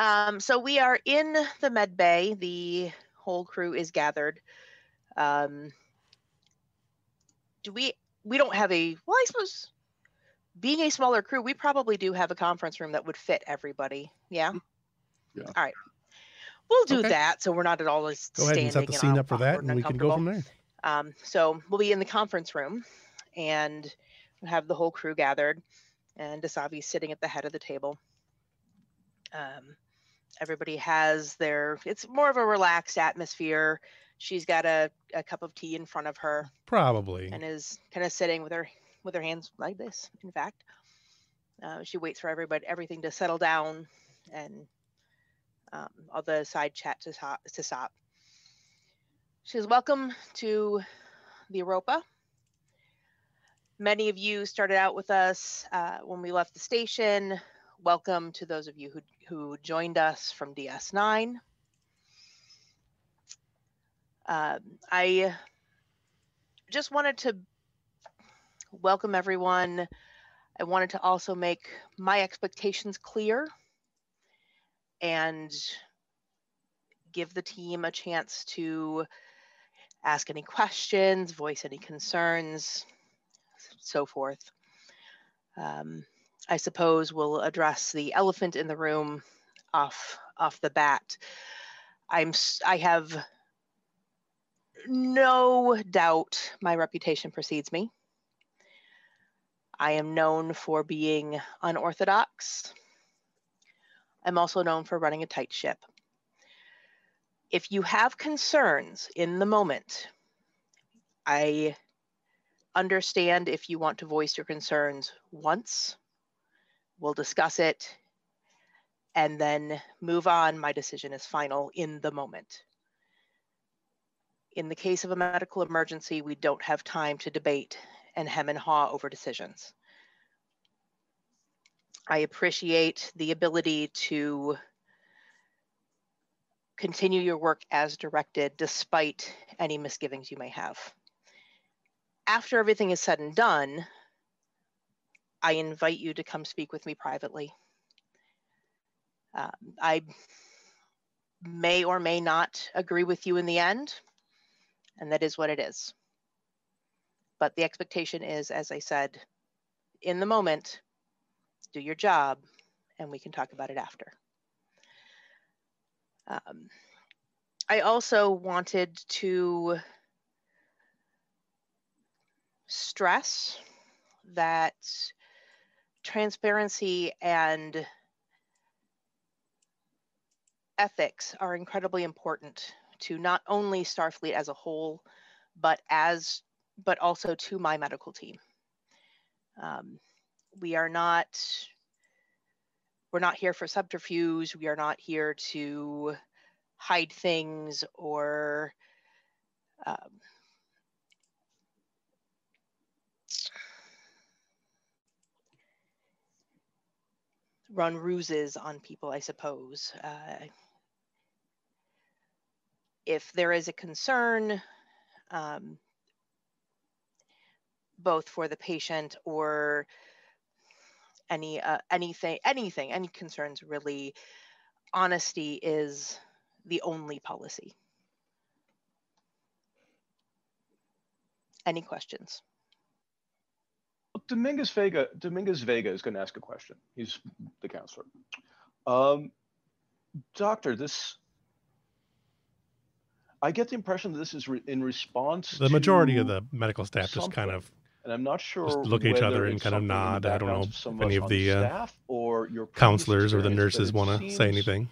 Um, so we are in the med bay. The whole crew is gathered. Um, do we? We don't have a. Well, I suppose being a smaller crew, we probably do have a conference room that would fit everybody. Yeah. Yeah. All right. We'll do Okay. that, so we're not at all just Go ahead and set the scene up for that, and we can go from there. Um, so we'll be in the conference room and we'll have the whole crew gathered and Dasavi's sitting at the head of the table. Um, everybody has their, it's more of a relaxed atmosphere. She's got a, a cup of tea in front of her Probably. and is kind of sitting with her with her hands like this in fact uh, she waits for everybody everything to settle down and um, all the side chat to stop, to stop she says welcome to the europa many of you started out with us uh, when we left the station welcome to those of you who who joined us from ds9 um, i just wanted to welcome everyone. I wanted to also make my expectations clear and give the team a chance to ask any questions, voice any concerns, so forth. Um, I suppose we'll address the elephant in the room off off the bat. I'm I have no doubt my reputation precedes me. I am known for being unorthodox. I'm also known for running a tight ship. If you have concerns in the moment, I understand if you want to voice your concerns once. We'll discuss it and then move on. My decision is final in the moment. In the case of a medical emergency, we don't have time to debate and hem and haw over decisions. I appreciate the ability to continue your work as directed despite any misgivings you may have. After everything is said and done, I invite you to come speak with me privately. Um, I may or may not agree with you in the end, and that is what it is. But the expectation is, as I said, in the moment, do your job, and we can talk about it after. Um, I also wanted to stress that transparency and ethics are incredibly important to not only Starfleet as a whole, but as but also to my medical team. Um, we are not we're not here for subterfuge. We are not here to hide things or um, run ruses on people, I suppose. Uh, if there is a concern, um, both for the patient or any uh, anything anything any concerns really honesty is the only policy any questions Dominguez Vega, Dominguez Vega is going to ask a question. He's the counselor. Um, doctor, this. I get the impression that this is re- in response. To the majority of the medical staff just kind of and I'm not sure. just look at each other and kind of nod. I don't know if any of the, uh, staff or your counselors or the nurses want to say anything.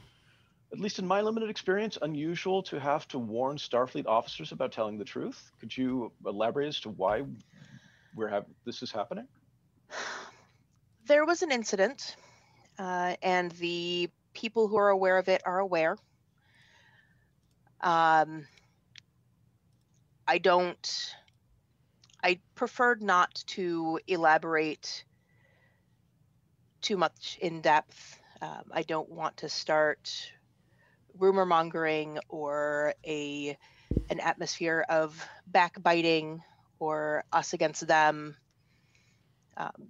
At least in my limited experience, unusual to have to warn Starfleet officers about telling the truth. Could you elaborate as to why we're this is happening? there was an incident uh, and the people who are aware of it are aware. Um, i don't i preferred not to elaborate too much in depth. Um, i don't want to start rumor mongering or a an atmosphere of backbiting or us against them um,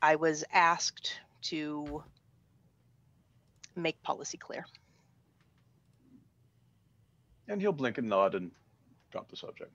I was asked to make policy clear. And he'll blink and nod and drop the subject.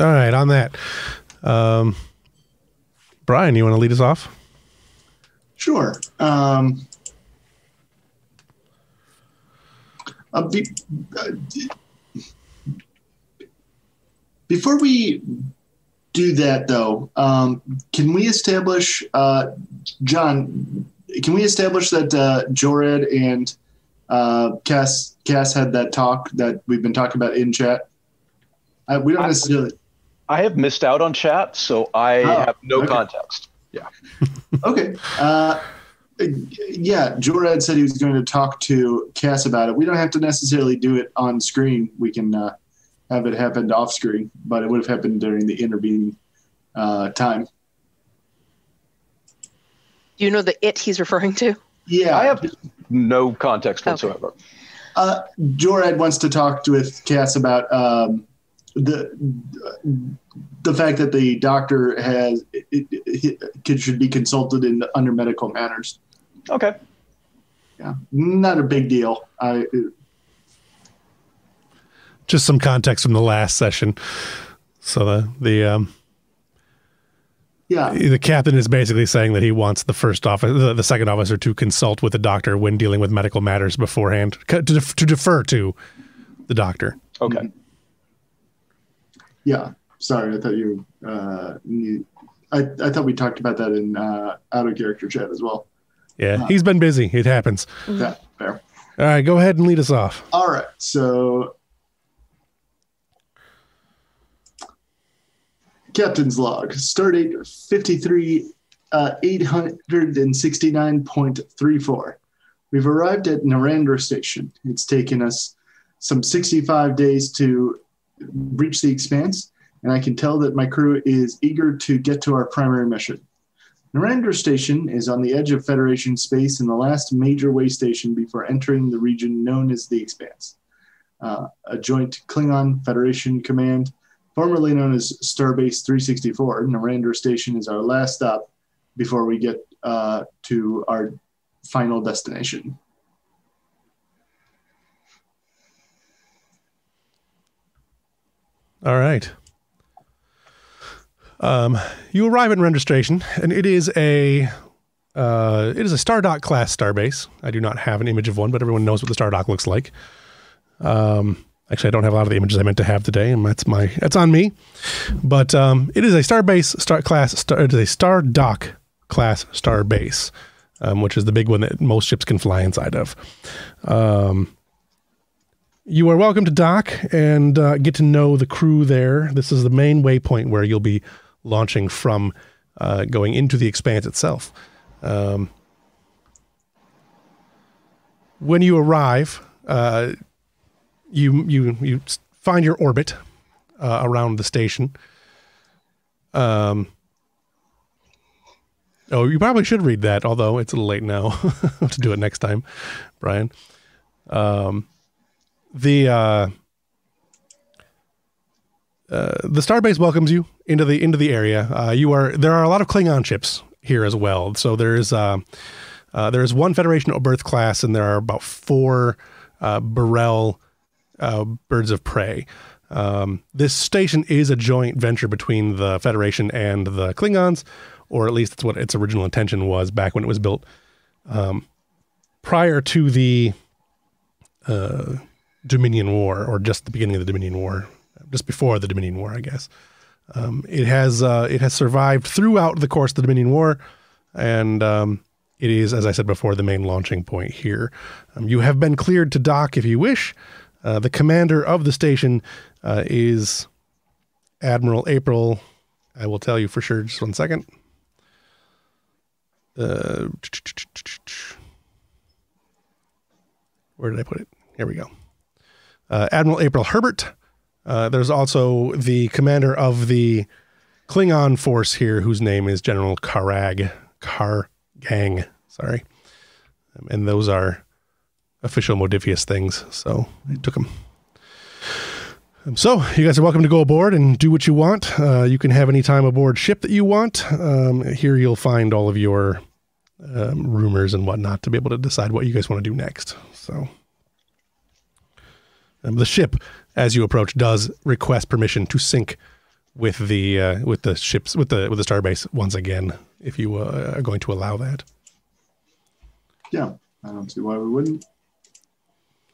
All right, on that. Um, Brian, you want to lead us off? Sure. Um, uh, be, uh, before we do that, though, um, can we establish, uh, John? Can we establish that uh, Jored and uh, Cass Cass had that talk that we've been talking about in chat? Uh, we don't I- necessarily. I have missed out on chat, so I Oh, have no okay. context. Yeah. okay. Uh, yeah, Jorad said he was going to talk to Cass about it. We don't have to necessarily do it on screen. We can uh, have it happen off screen, but it would have happened during the intervening uh, time. Do you know the it he's referring to? Yeah, I have no context Okay. whatsoever. Uh, Jorad wants to talk to, with Cass about um, the the fact that the doctor has it, it, it should be consulted in under medical matters. Okay. Yeah, not a big deal. I Just some context from the last session. So the the um, yeah. the captain is basically saying that he wants the first officer, the, the second officer, to consult with the doctor when dealing with medical matters beforehand, to, def- to defer to the doctor. Okay. Yeah, sorry. I thought you. Uh, I I thought we talked about that in uh, out of character chat as well. Yeah, Uh. he's been busy. It happens. Yeah, fair. All right, go ahead and lead us off. All right. So, captain's log. Stardate fifty three. Uh, 869.34. We've arrived at Narendra Station. It's taken us some 65 days to reach the expanse, and I can tell that my crew is eager to get to our primary mission. Narendra Station is on the edge of Federation space and the last major way station before entering the region known as the Expanse. Uh, a joint Klingon Federation command, formerly known as Starbase 364, Narendra Station is our last stop before we get uh, to our final destination. All right. Um, you arrive at registration, and it is a uh, it is a Stardock class starbase. I do not have an image of one, but everyone knows what the Stardock looks like. Um, actually, I don't have a lot of the images I meant to have today, and that's my that's on me. But um, it is a starbase star class. Star, it is a Stardock class starbase, um, which is the big one that most ships can fly inside of. Um, you are welcome to dock and uh, get to know the crew there. This is the main waypoint where you'll be launching from, uh, going into the expanse itself. Um, when you arrive, uh, you you you find your orbit uh, around the station. Um. Oh, you probably should read that, although it's a little late now. To do it next time, Brian. Um, the uh, uh, the starbase welcomes you into the into the area. Uh, you are there are a lot of Klingon ships here as well. So there is uh, uh, there is one Federation Oberth class, and there are about four uh, B'rel uh, birds of prey. Um, this station is a joint venture between the Federation and the Klingons, or at least that's what its original intention was back when it was built. Um, prior to the uh, Dominion War, or just the beginning of the Dominion War, just before the Dominion War, I guess. Um, it has uh, it has survived throughout the course of the Dominion War, and um, it is, as I said before, the main launching point here. Um, you have been cleared to dock if you wish. Uh, the commander of the station uh, is Admiral April. I will tell you for sure. Just one second. Uh, where did I put it? Here we go. Uh, Admiral April Herbert. Uh, there's also the commander of the Klingon force here, whose name is General Karag. Kargang. Sorry. Um, and those are official Modiphius things. So I took them. Um, so you guys are welcome to go aboard and do what you want. Uh, you can have any time aboard ship that you want. Um, here you'll find all of your um, rumors and whatnot to be able to decide what you guys want to do next. So um, the ship, as you approach, does request permission to sync with the uh, with the ships with the with the starbase once again, if you uh, are going to allow that. Yeah, I don't see why we wouldn't.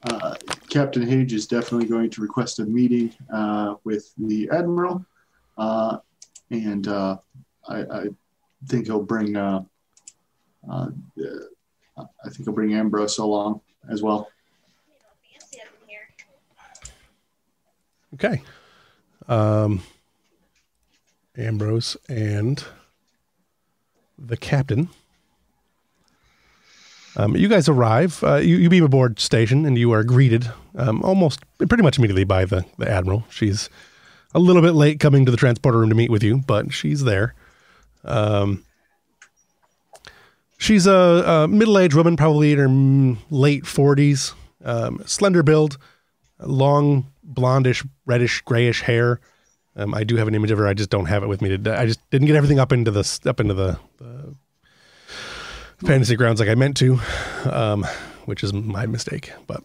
Uh, Captain Hage is definitely going to request a meeting uh, with the admiral, uh, and uh, I, I think he'll bring. I think he'll bring Ambrose along as well. Okay. Um, Ambrose and the captain. Um, you guys arrive. Uh, you, you beam aboard station, and you are greeted um, almost pretty much immediately by the, the admiral. She's a little bit late coming to the transporter room to meet with you, but she's there. Um, she's a, a middle-aged woman, probably in her late forties, um, slender build, long blondish, reddish, grayish hair. Um, I do have an image of her. I just don't have it with me today. I just didn't get everything up into the up into the, the fantasy grounds like I meant to, um, which is my mistake. But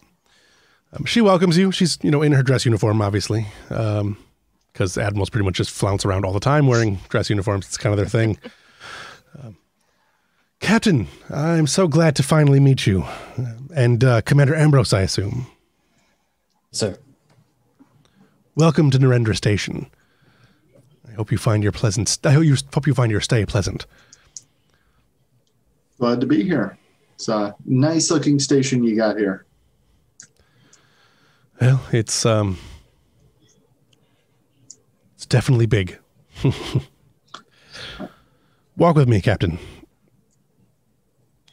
um, she welcomes you. She's you know in her dress uniform, obviously, because admirals pretty much just flounce around all the time wearing dress uniforms. It's kind of their thing. Um, Captain, I'm so glad to finally meet you, and uh, Commander Ambrose, I assume. Sir. Welcome to Narendra Station. I hope you find your pleasant. I hope you hope you find your stay pleasant. Glad to be here. It's a nice looking station you got here. Well, it's um, it's definitely big. Walk with me, Captain.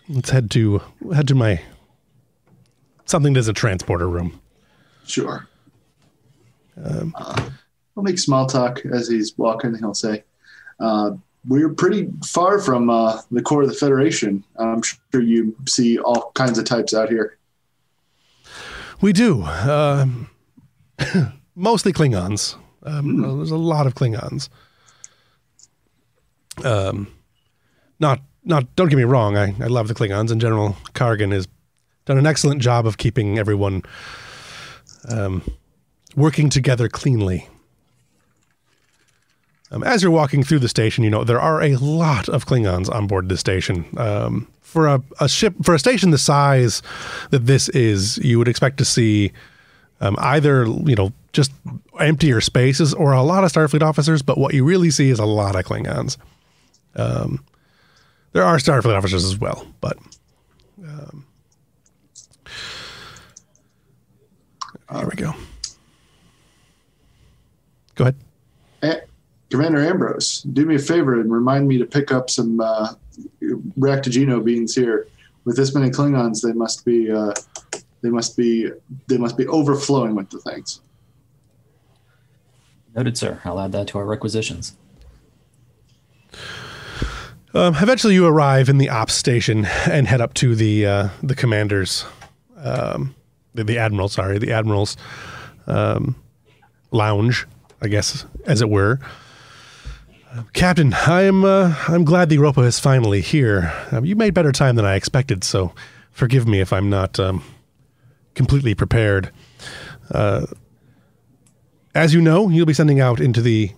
Let's head to head to my something as a transporter room. Sure. Um, uh, I'll make small talk as he's walking. He'll say, uh, "We're pretty far from uh, the core of the Federation. I'm sure you see all kinds of types out here." We do. Um, mostly Klingons. Um, mm. There's a lot of Klingons. Um, not not. Don't get me wrong. I, I love the Klingons, and General Kargan has done an excellent job of keeping everyone um, working together cleanly. Um, as you're walking through the station, you know there are a lot of Klingons on board this station. Um, for a, a, ship, for a station the size that this is, you would expect to see um, either you know just emptier spaces or a lot of Starfleet officers. But what you really see is a lot of Klingons. Um, there are Starfleet officers as well, but um, here we go. Go ahead. Eh, Commander Ambrose, do me a favor and remind me to pick up some uh, Raktajino beans here. With this many Klingons, they must be uh, they must be they must be overflowing with the things. Noted, sir. I'll add that to our requisitions. Um, eventually, you arrive in the ops station and head up to the uh, the commander's, um, the, the, admiral. Sorry, the admiral's um, lounge, I guess, as it were. Captain, I am uh, I'm glad the Europa is finally here. Um, you made better time than I expected, so forgive me if I'm not um, completely prepared. Uh, as you know, you'll be sending out into the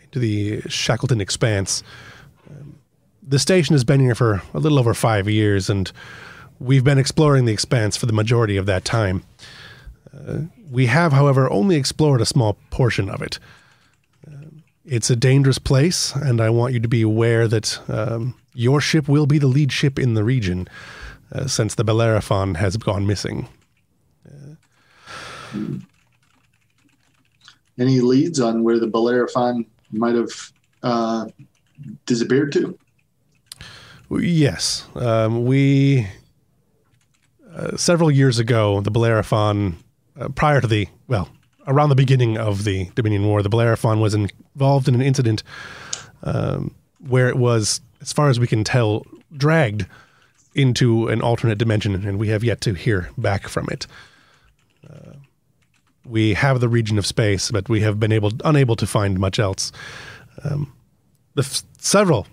into the Shackleton Expanse. Um, the station has been here for a little over five years, and we've been exploring the Expanse for the majority of that time. Uh, we have, however, only explored a small portion of it. Uh, it's a dangerous place, and I want you to be aware that um, your ship will be the lead ship in the region uh, since the Bellerophon has gone missing. Any leads on where the Bellerophon might have uh, disappeared to? Yes, um, we uh, several years ago, the Bellerophon, uh, prior to the well, around the beginning of the Dominion War, the Bellerophon was involved in an incident um, where it was, as far as we can tell, dragged into an alternate dimension, and we have yet to hear back from it. Uh, we have the region of space, but we have been able unable to find much else. Um, the f- several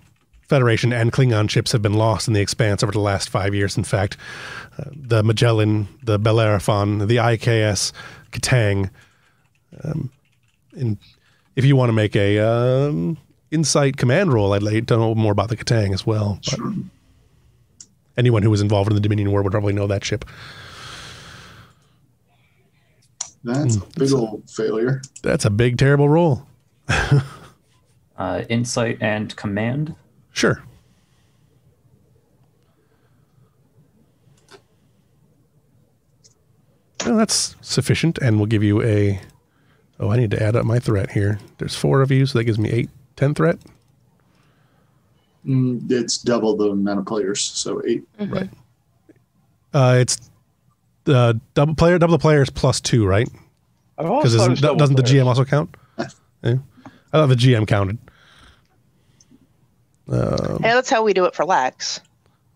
Federation and Klingon ships have been lost in the expanse over the last five years. In fact, uh, the Magellan, the Bellerophon, the IKS, Ch'Tang. Um, and if you want to make a um, insight command roll, I'd like to know more about the Ch'Tang as well. But Sure. anyone who was involved in the Dominion War would probably know that ship. That's Hmm, a big old failure. That's a big, terrible roll. Uh, insight and command. Sure. Well, that's sufficient, and we'll give you a. Oh, I need to add up my threat here. There's four of you, so that gives me eight, ten threat. Mm, it's double the amount of players, so eight. Right. Uh, it's uh, double player, double the players plus two, right? I've always Because thought it was double doesn't the. GM also count? Yeah. I thought the GM counted. Yeah, that's how we do it for Lex.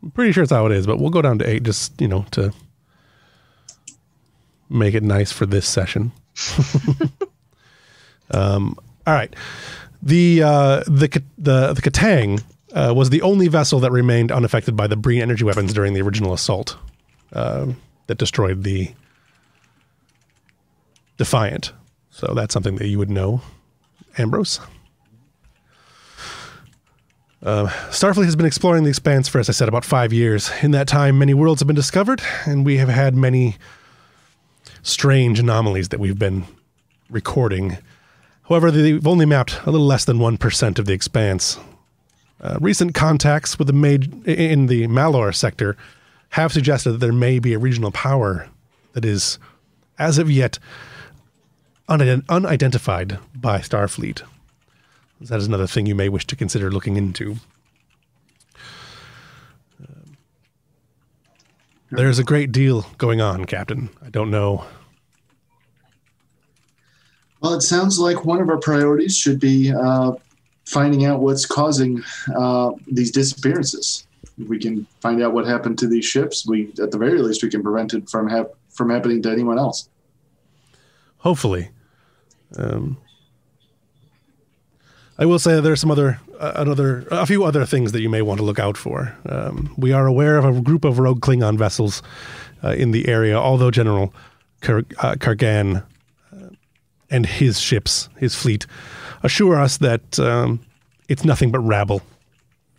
I'm pretty sure it's how it is, but we'll go down to eight just, you know, to make it nice for this session. um, all right. The uh, the the the Ch'Tang uh, was the only vessel that remained unaffected by the Breen energy weapons during the original assault uh, that destroyed the Defiant. So that's something that you would know, Ambrose. Uh, Starfleet has been exploring the expanse for, as I said, about five years. In that time, many worlds have been discovered, and we have had many strange anomalies that we've been recording. However, they've only mapped a little less than 1% of the expanse. Uh, recent contacts with the in the Malor sector have suggested that there may be a regional power that is, as of yet, unident- unidentified by Starfleet. That is another thing you may wish to consider looking into. Um, There's a great deal going on, Captain. I don't know. Well, it sounds like one of our priorities should be uh, finding out what's causing uh, these disappearances. If we can find out what happened to these ships, we at the very least we can prevent it from hap- from happening to anyone else. Hopefully. Um, I will say that there are some other, uh, another, a few other things that you may want to look out for. Um, we are aware of a group of rogue Klingon vessels uh, in the area, although General Kar- uh, Kargan uh, and his ships, his fleet, assure us that um, it's nothing but rabble,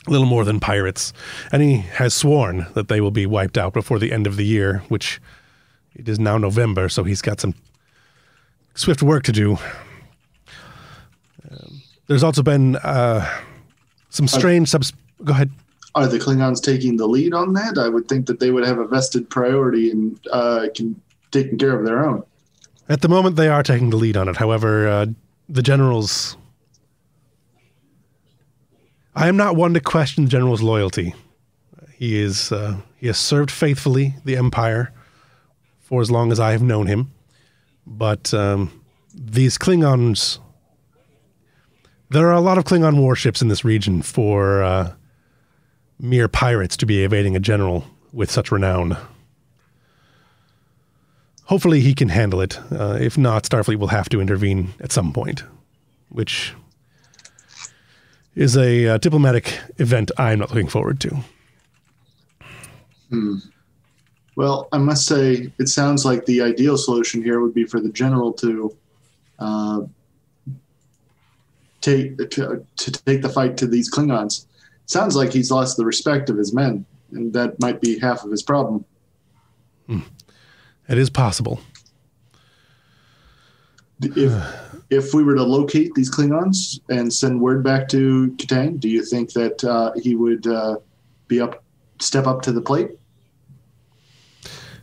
little more than pirates. And he has sworn that they will be wiped out before the end of the year, which it is now November, so he's got some swift work to do. There's also been uh, some strange subs. Go ahead. Are the Klingons taking the lead on that? I would think that they would have a vested priority in uh, can, taking care of their own. At the moment, they are taking the lead on it. However, uh, the general's. I am not one to question the general's loyalty. He is uh, he has served faithfully the empire for as long as I have known him, but um, these Klingons. There are a lot of Klingon warships in this region for uh, mere pirates to be evading a general with such renown. Hopefully, he can handle it. Uh, if not, Starfleet will have to intervene at some point, which is a uh, diplomatic event I'm not looking forward to. Well, I must say, it sounds like the ideal solution here would be for the general to uh, take to, to take the fight to these Klingons. Sounds like he's lost the respect of his men, and that might be half of his problem. It is possible. if if we were to locate these Klingons and send word back to Katang, do you think that uh, he would uh, be up, step up to the plate?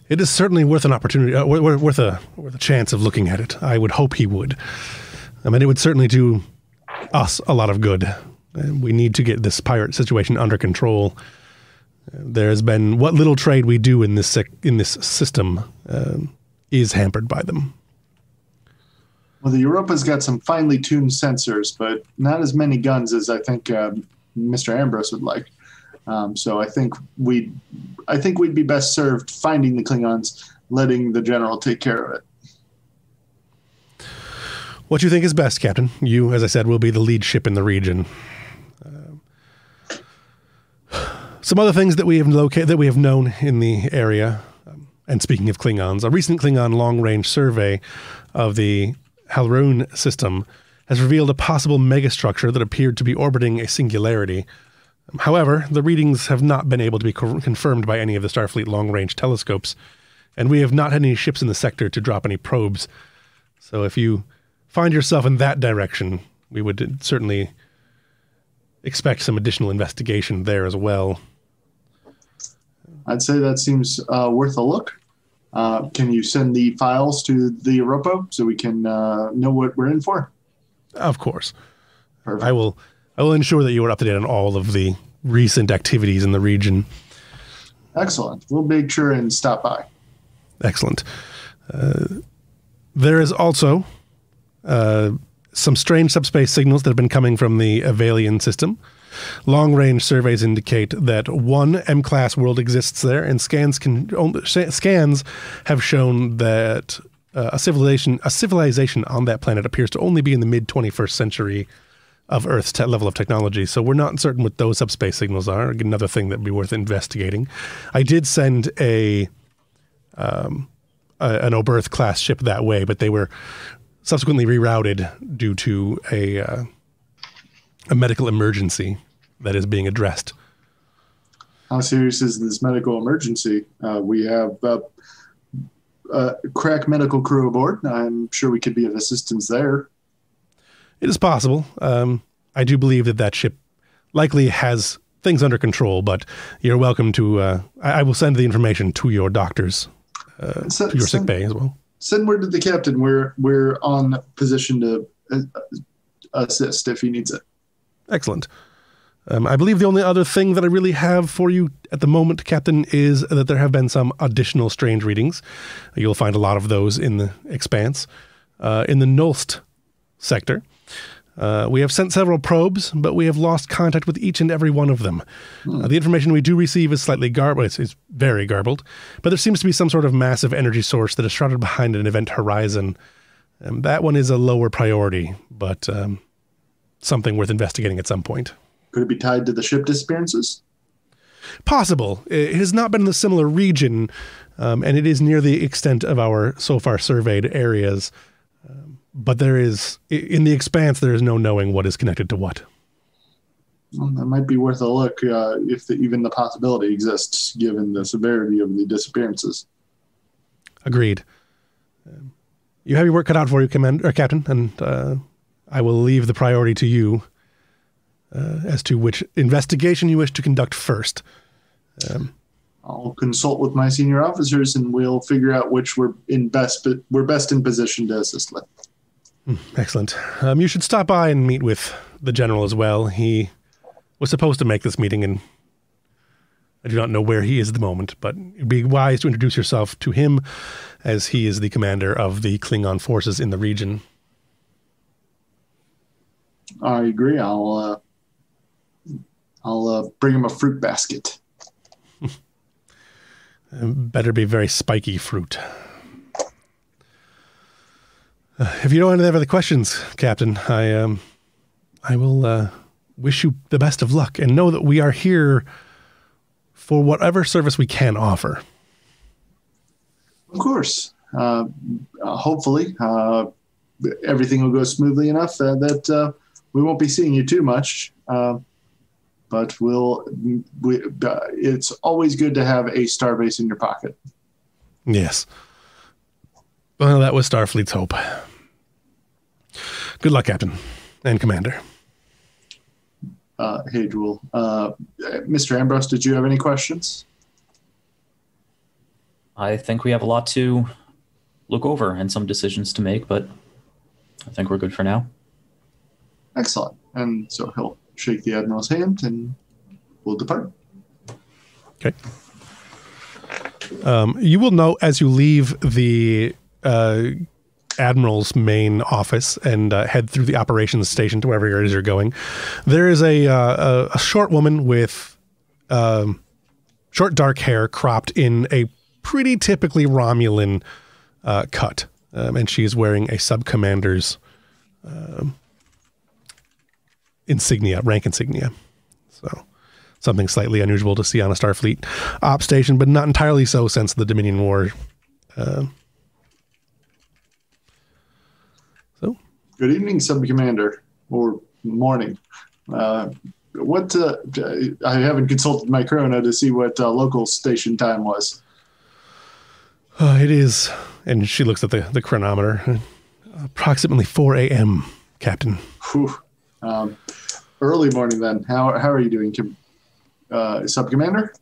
It is certainly worth an opportunity, uh, worth a worth a chance of looking at it. I would hope he would. I mean, it would certainly do us a lot of good. Uh, We need to get this pirate situation under control. Uh, There has been what little trade we do in this in this system um, is hampered by them. Well, the Europa's got some finely tuned sensors, but not as many guns as I think um, Mr. Ambrose would like. Um, so I think we, I think we'd be best served finding the Klingons, letting the general take care of it. What you think is best, Captain? You, as I said, will be the lead ship in the region. Um, some other things that we have located that we have known in the area. um, and speaking of Klingons, a recent Klingon long-range survey of the Halroon system has revealed a possible megastructure that appeared to be orbiting a singularity. However, the readings have not been able to be co- confirmed by any of the Starfleet long-range telescopes, and we have not had any ships in the sector to drop any probes. So if you find yourself in that direction, we would certainly expect some additional investigation there as well. I'd say that seems uh, worth a look. Uh, can you send the files to the Europa so we can uh, know what we're in for? Of course, Perfect. I will. I will ensure that you are up to date on all of the recent activities in the region. Excellent. We'll make sure and stop by. Excellent. Uh, there is also uh, some strange subspace signals that have been coming from the Avalian system. Long range surveys indicate that one M class world exists there, and scans can scans have shown that uh, a civilization a civilization on that planet appears to only be in the mid 21st century of Earth's te- level of technology. So we're not certain what those subspace signals are. Another thing that'd be worth investigating. I did send a um, a, an Oberth class ship that way, but they were subsequently rerouted due to a uh, a medical emergency that is being addressed. How serious is this medical emergency? Uh, we have uh, a crack medical crew aboard. I'm sure we could be of assistance there. It is possible. Um, I do believe that that ship likely has things under control, but you're welcome to. Uh, I, I will send the information to your doctors, uh, So- to your sick bay as well. Send word to the captain. We're we're on position to uh, assist if he needs it. Excellent. Um, I believe the only other thing that I really have for you at the moment, Captain, is that there have been some additional strange readings. You'll find a lot of those in the Expanse. Uh, in the Nulst sector, uh, we have sent several probes, but we have lost contact with each and every one of them. Uh, the information we do receive is slightly garbled. It's, it's very garbled, but there seems to be some sort of massive energy source that is shrouded behind an event horizon. And that one is a lower priority, but um, something worth investigating at some point. Could it be tied to the ship disappearances? Possible. It has not been in the similar region, um, and it is near the extent of our so far surveyed areas. But there is, in the expanse, there is no knowing what is connected to what. Well, that might be worth a look uh, if the, even the possibility exists, given the severity of the disappearances. Agreed. Um, you have your work cut out for you, Commander, or Captain, and uh, I will leave the priority to you uh, as to which investigation you wish to conduct first. Um, I'll consult with my senior officers, and we'll figure out which we're in best, but we're best in position to assist with. Excellent. Um, you should stop by and meet with the general as well. He was supposed to make this meeting, and I do not know where he is at the moment, but it'd be wise to introduce yourself to him as he is the commander of the Klingon forces in the region. I agree. I'll uh, I'll uh, bring him a fruit basket. Better be very spiky fruit. Uh, if you don't have any other questions, Captain, I um, I will uh, wish you the best of luck and know that we are here for whatever service we can offer. Of course. Uh, uh, hopefully, uh, everything will go smoothly enough uh, that uh, we won't be seeing you too much. Uh, but we'll. We, uh, it's always good to have a starbase in your pocket. Yes. Well, that was Starfleet's hope. Good luck, Captain and Commander. Uh, hey, Jewel. Uh, Mr. Ambrose, did you have any questions? I think we have a lot to look over and some decisions to make, but I think we're good for now. Excellent. And so he'll shake the Admiral's hand and we'll depart. Um, you will know as you leave the uh, admiral's main office and uh, head through the operations station to wherever it is you're going. There is a uh, a, a short woman with um, short dark hair cropped in a pretty typically Romulan uh, cut, um, and she is wearing a sub commander's um, insignia, rank insignia. So something slightly unusual to see on a Starfleet op station, but not entirely so since the Dominion War. Uh, so, Good evening, Sub Commander, or morning. Uh, what uh, I haven't consulted my chrono to see what uh, local station time was. uh, it is, and she looks at the, the chronometer. Approximately 4 a.m., Captain. Whew. Um, early morning then. How how are you doing, Com- uh, Sub Commander?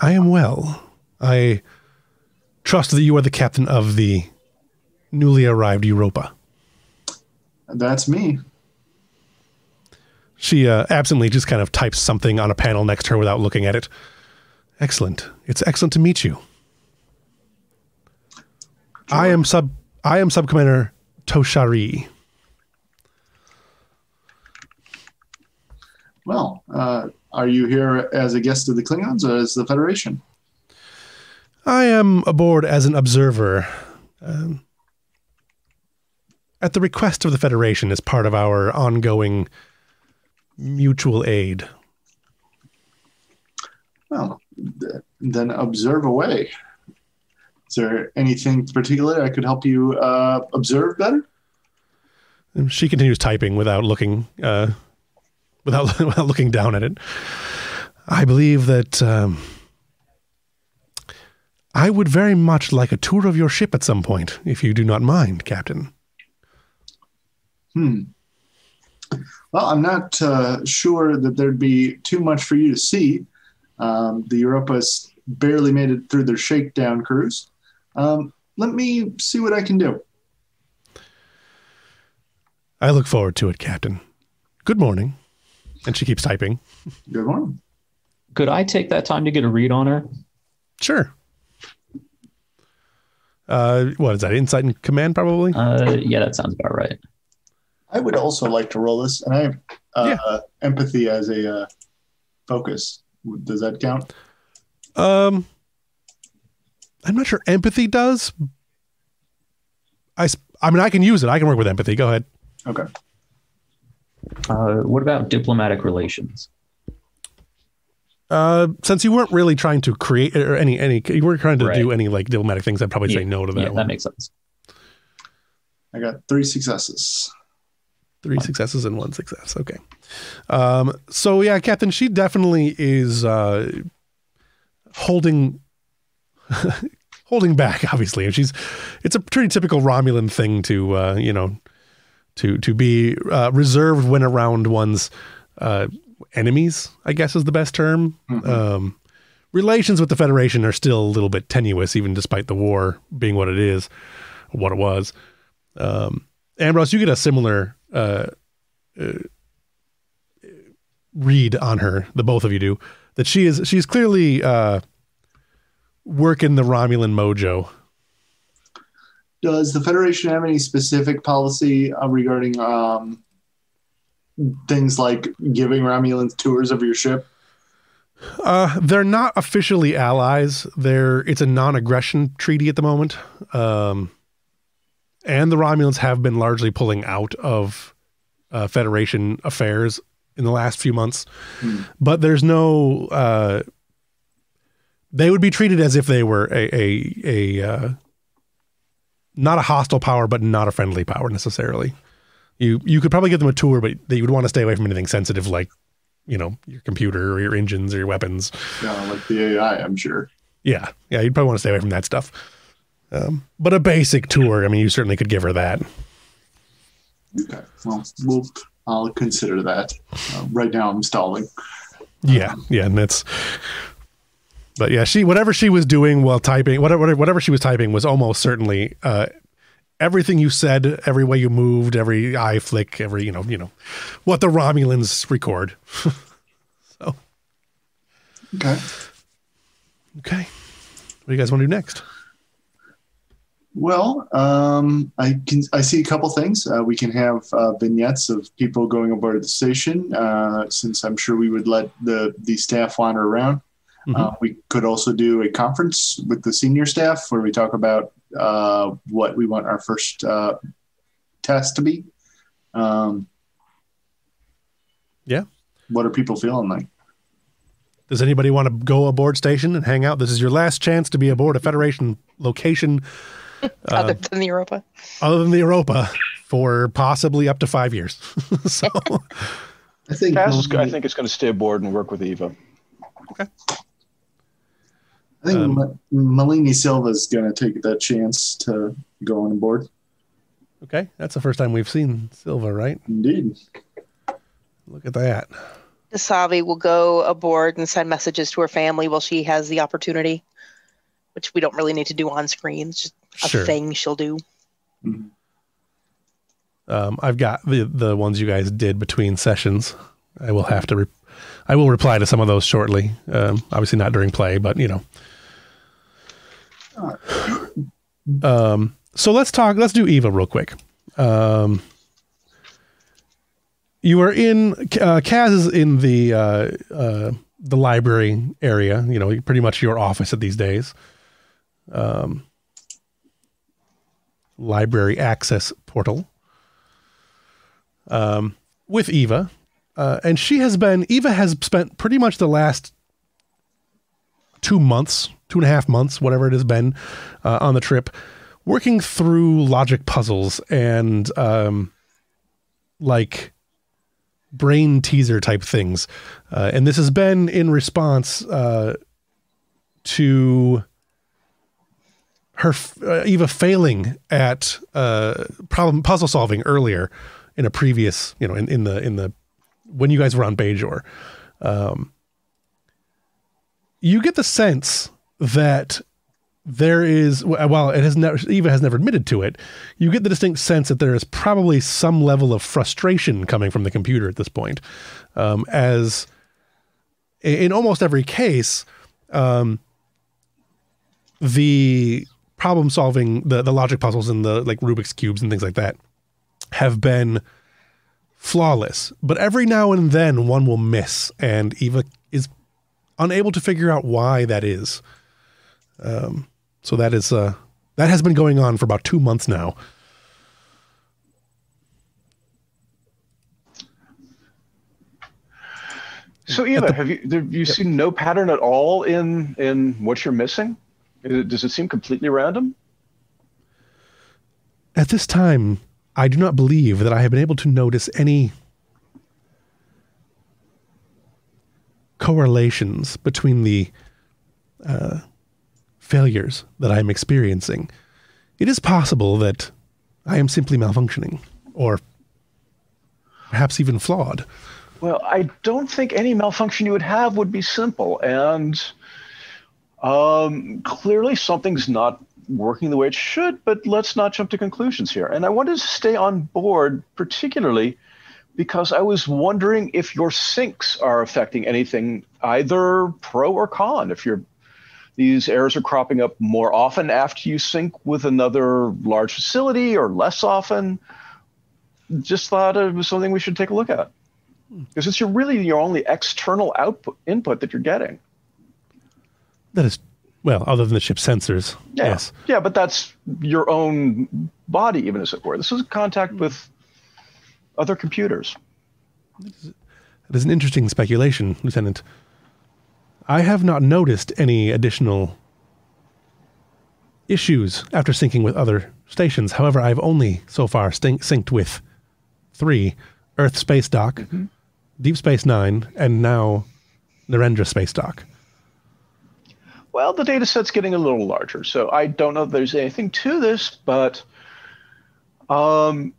I am well. I trust that you are the captain of the newly arrived Europa. That's me. She uh, absently just kind of types something on a panel next to her without looking at it. Excellent. It's excellent to meet you. I am sub. I am sub commander Toshari. Well, uh, are you here as a guest of the Klingons or as the Federation? I am aboard as an observer. Um, at the request of the Federation, as part of our ongoing mutual aid. Well, th- then observe away. Is there anything particular I could help you uh, observe better? And She continues typing without looking, uh, without without looking down at it. I believe that um, I would very much like a tour of your ship at some point, if you do not mind, Captain. Hmm. Well, I'm not uh, sure that there'd be too much for you to see. Um, the Europa's barely made it through their shakedown cruise. Um, let me see what I can do. I look forward to it, Captain. Good morning. And she keeps typing. Good morning. Could I take that time to get a read on her? Sure. Uh, what is that? Insight and command, probably. Uh, yeah, that sounds about right. I would also like to roll this, and I have uh, empathy as a uh, focus. Does that count? Um, I'm not sure empathy does. I, I mean, I can use it. I can work with empathy. Go ahead. Okay. Uh, what about diplomatic relations? Uh, since you weren't really trying to create or any any you weren't trying to Right. do any like diplomatic things, I'd probably say no to that yeah, one. that makes sense. I got three successes. Three successes and one success. Okay. Um, so yeah, Captain, she definitely is uh, holding holding back. Obviously, and she's it's a pretty typical Romulan thing to uh, you know to to be uh, reserved when around one's uh, enemies. I guess is the best term. Mhm. Um, relations with the Federation are still a little bit tenuous, even despite the war being what it is, what it was. Um, Ambrose, you get a similar uh, uh, read on her. The both of you do that. She is she's clearly uh, working the Romulan mojo. Does the Federation have any specific policy uh, regarding um, things like giving Romulans tours of your ship? Uh, they're not officially allies. They're it's a non-aggression treaty at the moment. Um, and the Romulans have been largely pulling out of uh, Federation affairs in the last few months. Hmm. But there's no. Uh, they would be treated as if they were a a, a uh, not a hostile power, but not a friendly power necessarily. You you could probably give them a tour, but they would want to stay away from anything sensitive like you know your computer or your engines or your weapons. Yeah, like the AI, I'm sure. Yeah, yeah, you'd probably want to stay away from that stuff. Um, but a basic tour, I mean, you certainly could give her that. Okay. Well, we'll I'll consider that. Uh, right now, I'm stalling. Yeah, yeah, and that's. But yeah, she whatever she was doing while typing, whatever whatever she was typing was almost certainly uh, everything you said, every way you moved, every eye flick, every you know you know what the Romulans record. so Okay. okay, what do you guys want to do next? Well, um, I can I see a couple things. Uh, we can have uh, vignettes of people going aboard the station, uh, since I'm sure we would let the the staff wander around. Mhm. Uh, we could also do a conference with the senior staff where we talk about uh, what we want our first uh, test to be. Um, Yeah. What are people feeling like? Does anybody want to go aboard station and hang out? This is your last chance to be aboard a Federation location other than the Europa. other than the Europa for possibly up to five years. so I think Kaz is, I think it's going to stay aboard and work with Eva. Okay. I think um, Malini Silva is going to take that chance to go on board. okay, that's the first time we've seen Silva, right? Indeed. Look at that. Dasavi will go aboard and send messages to her family while she has the opportunity, which we don't really need to do on screen. It's just a Sure. thing she'll do. Um, I've got the the ones you guys did between sessions. I will have to. Re- I will reply to some of those shortly. Um, obviously not during play, but you know. Um, so let's talk. Let's do Eva real quick. Um, you are in. Uh, Kaz is in the uh, uh, the library area. You know, pretty much your office at these days. Um, library access portal um, with Eva, uh, and she has been. Eva has spent pretty much the last two months, two and a half months, whatever it has been, uh, on the trip, working through logic puzzles and um, like brain teaser type things, uh, and this has been in response uh, to her uh, Eva failing at uh, problem puzzle solving earlier in a previous, you know, in, in the in the when you guys were on Bajor, um, you get the sense that there is well, it has never Eva has never admitted to it. You get the distinct sense that there is probably some level of frustration coming from the computer at this point, um, as in almost every case. Um, the problem solving the, the logic puzzles and the like Rubik's cubes and things like that have been flawless. But every now and then one will miss and Eva is unable to figure out why that is. Um, so that is uh that has been going on for about two months now. So Eva, have you have you seen no pattern at all in in what you're missing? Is it- Does it seem completely random? At this time, I do not believe that I have been able to notice any correlations between the uh, failures that I am experiencing. It is possible that I am simply malfunctioning, or perhaps even flawed. Well, I don't think any malfunction you would have would be simple, and um, clearly something's not working the way it should. But let's not jump to conclusions here. And I wanted to stay on board, particularly because I was wondering if your syncs are affecting anything, either pro or con. If you're these errors are cropping up more often after you sync with another large facility or less often. Just thought it was something we should take a look at because it's your really your only external output input that you're getting. That is, well, other than the ship sensors. Yeah. Yes. Yeah, but that's your own body, even as it were. This is contact with other computers. It is an interesting speculation, Lieutenant. I have not noticed any additional issues after syncing with other stations. However, I've only so far synced with three Earth Space Dock, mm-hmm. Deep Space Nine, and now Narendra Space Dock. Well, the data set's getting a little larger, so I don't know if there's anything to this, but um,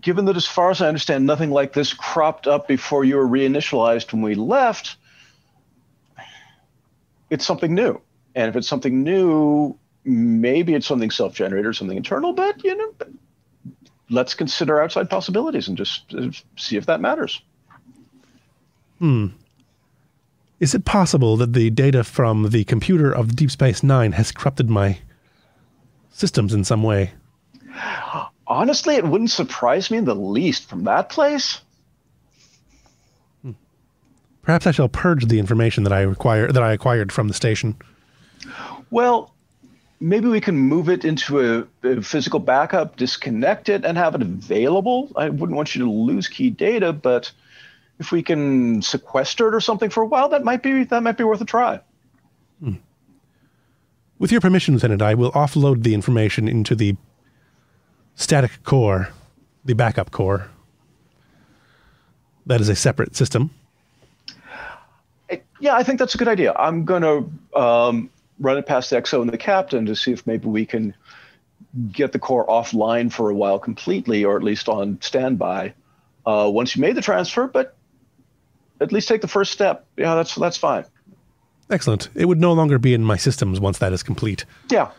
given that, as far as I understand, nothing like this cropped up before you were reinitialized when we left, it's something new. And if it's something new, maybe it's something self-generated or something internal. But you know, let's consider outside possibilities and just uh, see if that matters. Hmm. Is it possible that the data from the computer of Deep Space Nine has corrupted my systems in some way? Honestly, it wouldn't surprise me in the least from that place. Hmm. Perhaps I shall purge the information that I require that I acquired from the station. Well, maybe we can move it into a, a, physical backup, disconnect it, and have it available. I wouldn't want you to lose key data, but if we can sequester it or something for a while, that might be that might be worth a try. Hmm. With your permission, Lieutenant, I will offload the information into the static core, the backup core. That is a separate system. Yeah, I think that's a good idea. I'm going to um, run it past the XO and the captain to see if maybe we can get the core offline for a while completely, or at least on standby. Uh, once you made the transfer, but at least take the first step. Yeah, that's that's fine. Excellent. It would no longer be in my systems once that is complete. Yeah.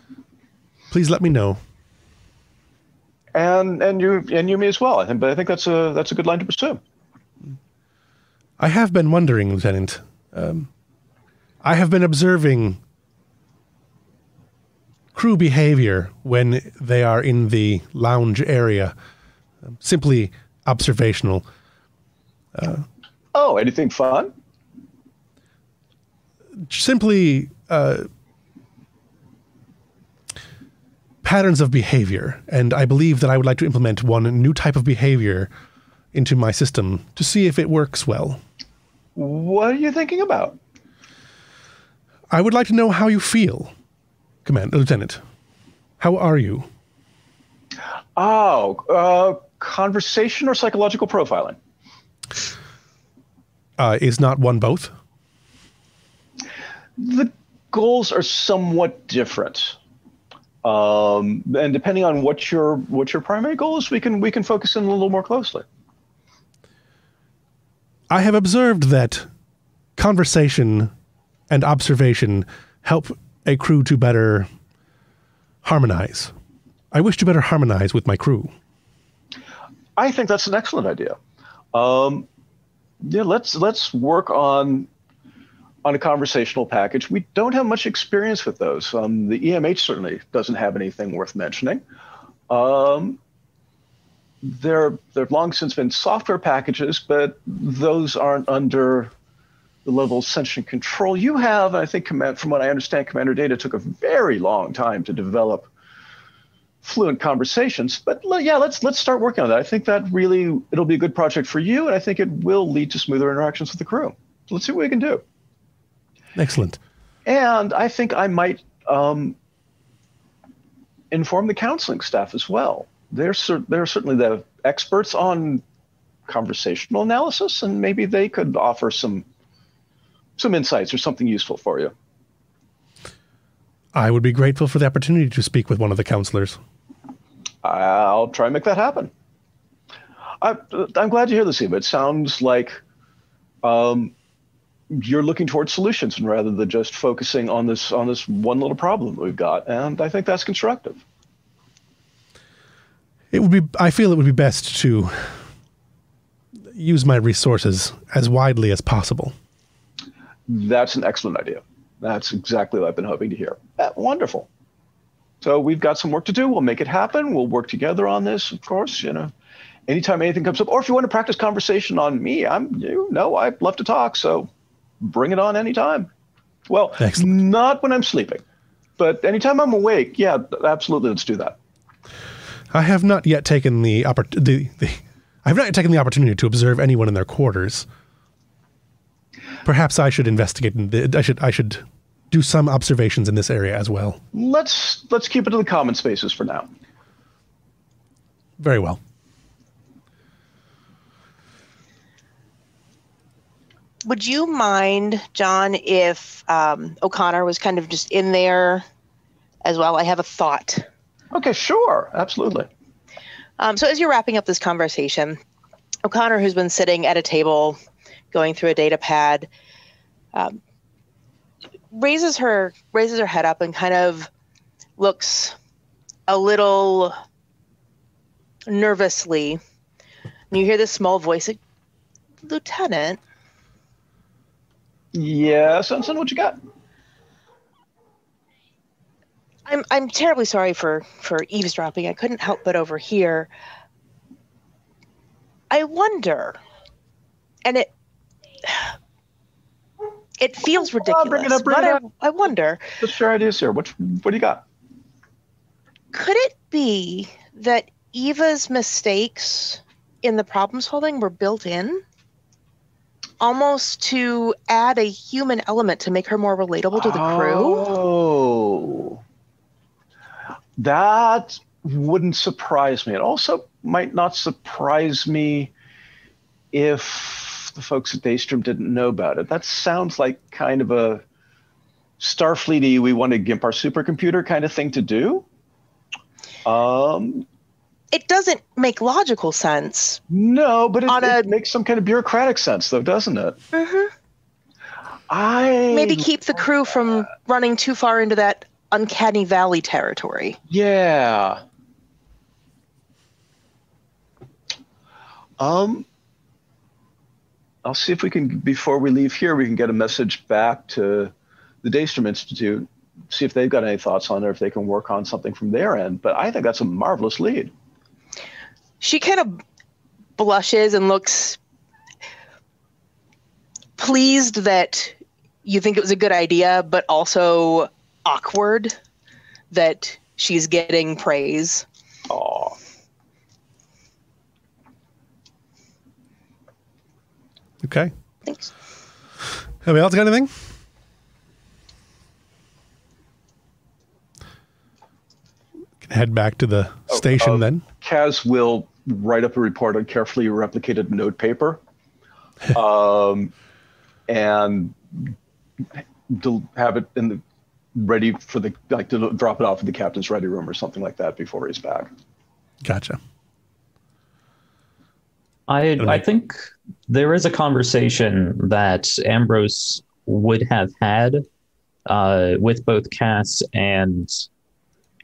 Please let me know. And and you and you me as well. I think, but I think that's a that's a good line to pursue. I have been wondering, Lieutenant. Um, I have been observing crew behavior when they are in the lounge area. Um, simply observational. Uh, oh, anything fun? Simply uh, patterns of behavior. And I believe that I would like to implement one new type of behavior into my system to see if it works well. What are you thinking about? I would like to know how you feel, Command Lieutenant. How are you? Oh, uh, conversation or psychological profiling? Uh, is not one both? The goals are somewhat different. Um, and depending on what your what your primary goal is, we can we can focus in a little more closely. I have observed that conversation and observation help a crew to better harmonize. I wish to better harmonize with my crew. I think that's an excellent idea. Um, yeah, let's let's work on on a conversational package. We don't have much experience with those. Um, the EMH certainly doesn't have anything worth mentioning. Um, there there've long since been software packages, but those aren't under the level of sentient control you have. I think, from what I understand, Commander Data took a very long time to develop fluent conversations. But yeah, let's let's start working on that. I think that really it'll be a good project for you, and I think it will lead to smoother interactions with the crew. So let's see what we can do. Excellent. And I think I might um, inform the counseling staff as well they're they're certainly the experts on conversational analysis, and maybe they could offer some some insights or something useful for you. I would be grateful for the opportunity to speak with one of the counselors. I'll try and make that happen. I, am glad to hear this, Eva. It sounds like um, you're looking towards solutions and rather than just focusing on this on this one little problem that we've got, and I think that's constructive it would be I feel it would be best to use my resources as widely as possible. That's an excellent idea. That's exactly what I've been hoping to hear. Uh, wonderful. So we've got some work to do. We'll make it happen. We'll work together on this, of course. You know, anytime anything comes up, or if you want to practice conversation on me, I'm you know I love to talk. So bring it on anytime. Well, Excellent. not when I'm sleeping, but anytime I'm awake. Yeah, absolutely. Let's do that. I have not yet taken the, oppor- the, the I have not taken the opportunity to observe anyone in their quarters. Perhaps I should investigate. I should I should do some observations in this area as well. Let's let's keep it to the common spaces for now. Very well. Would you mind, John, if um, O'Connor was kind of just in there as well? I have a thought. Okay, sure, absolutely. Um, so as you're wrapping up this conversation, O'Connor, who's been sitting at a table going through a data pad, um, raises her raises her head up and kind of looks a little nervously. And you hear this small voice, Lieutenant, Yeah, Sensen, what you got? I'm I'm terribly sorry for for eavesdropping. I couldn't help but overhear. I wonder, and it it feels Oh, ridiculous, bring it up, bring but it I, up. I wonder, What's your ideas here? What what do you got? could it be that Eva's mistakes in the problem solving were built in? Almost to add a human element to make her more relatable to the crew? Oh, that wouldn't surprise me. It also might not surprise me if the folks at Daystrom didn't know about it. That sounds like kind of a Starfleety, we want to gimp our supercomputer kind of thing to do. Um, It doesn't make logical sense. no, but it, On it makes some kind of bureaucratic sense, though, doesn't it? hmm I maybe keep the crew from running too far into that uncanny valley territory. Yeah. Um, I'll see if we can, before we leave here, we can get a message back to the Daystrom Institute, see if they've got any thoughts on it, if they can work on something from their end. But I think that's a marvelous lead. She kind of blushes and looks pleased that you think it was a good idea, but also awkward that she's getting praise. Okay. Thanks. Anybody else got anything? Can head back to the station uh, then. Kaz will write up a report on carefully replicated note paper, um, and del- have it in the ready for the like to drop it off in the captain's ready room or something like that before he's back. Gotcha. I I Right. think there is a conversation that Ambrose would have had uh, with both Cass and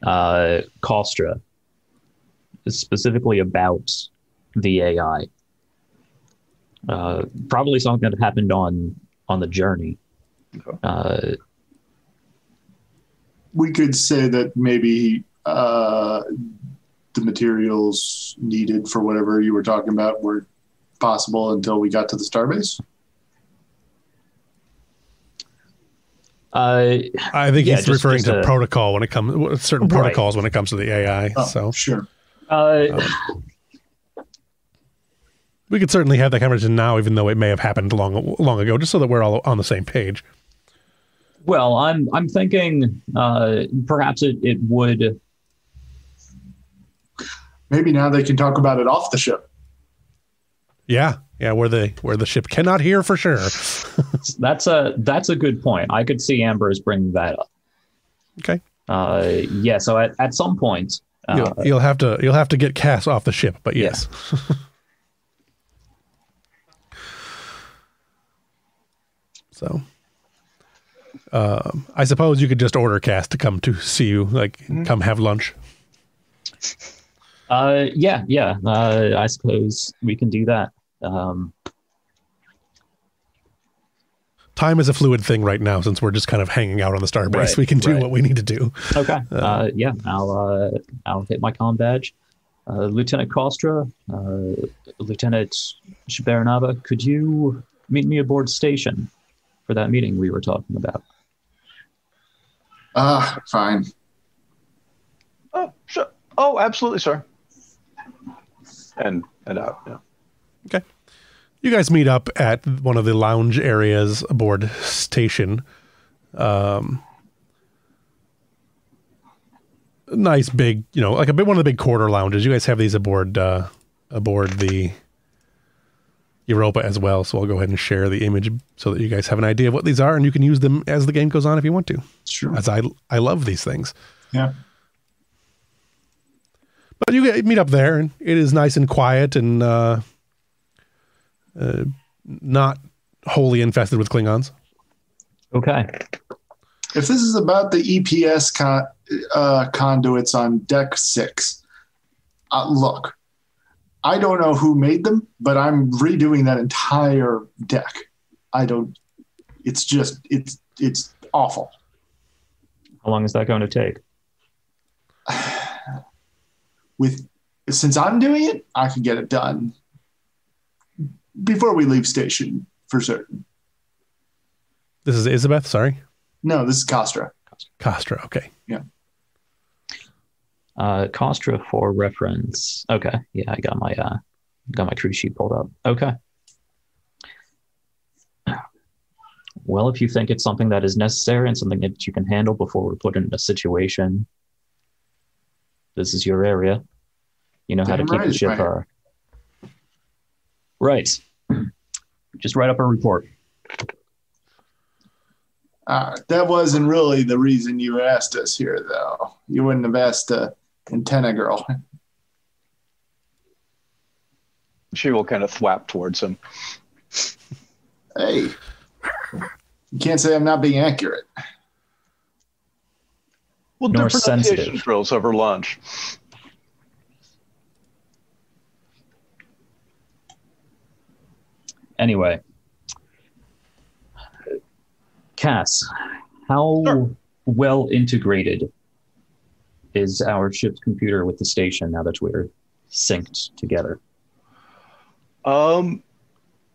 uh, Kostra, specifically about the AI. Uh, probably something that happened on on the journey. Okay. Uh, we could say that maybe uh, the materials needed for whatever you were talking about were possible until we got to the starbase. uh, I think Yeah, he's just- referring just to a- protocol when it comes certain Right. protocols when it comes to the AI. Oh, so sure. uh, we could certainly have that conversation now, even though it may have happened long long ago, just so that we're all on the same page. Well, I'm I'm thinking uh, perhaps it, it would Maybe now they can talk about it off the ship. Yeah, yeah, where the where the ship cannot hear for sure. that's a that's a good point. I could see Ambrose bringing that up. Okay, Uh, yeah. So at, at some point, uh, you'll, you'll have to you'll have to get Cass off the ship, but Yeah. yes. so, um, I suppose you could just order Cass to come to see you, like come have lunch. uh, yeah, yeah. Uh, I suppose we can do that. Um, Time is a fluid thing right now, since we're just kind of hanging out on the starbase. Right, we can do right. what we need to do. okay. Uh, yeah. I'll uh, I'll hit my com badge. Uh, Lieutenant Kostra, uh, Lieutenant Shibaranaba, could you meet me aboard station for that meeting we were talking about? Ah, fine. Oh, sure. Oh, absolutely, sir. And and out. Yeah. Okay. You guys meet up at one of the lounge areas aboard station. Um, nice big, you know, like a bit one of the big quarter lounges. You guys have these aboard uh, aboard the Europa as well. So I'll go ahead and share the image so that you guys have an idea of what these are, and you can use them as the game goes on if you want to. Sure. As I I love these things. Yeah. But you get, meet up there, and it is nice and quiet and uh, uh, not wholly infested with Klingons. Okay. If this is about the EPS con- uh, conduits on deck six, uh, look, I don't know who made them, but I'm redoing that entire deck. I don't. It's just it's it's awful. How long is that going to take? With since I'm doing it, I can get it done before we leave station for certain. This is Isabeth. Sorry, No, this is Castra. Castra. Okay. Yeah. Uh, Costra for reference. Okay. Yeah, I got my uh, got my crew sheet pulled up. Okay. Well, if you think it's something that is necessary and something that you can handle before we're put in a situation, this is your area. You know how to keep right, the ship. right. Right. Just write up a report. Uh, that wasn't really the reason you asked us here, though. You wouldn't have asked the antenna girl. She will kind of thwap towards him. Hey, you can't say I'm not being accurate. We'll Nor do pronunciation sensitive. drills over lunch. Anyway, Cass, how Sure. well integrated is our ship's computer with the station now that we're synced together? Um,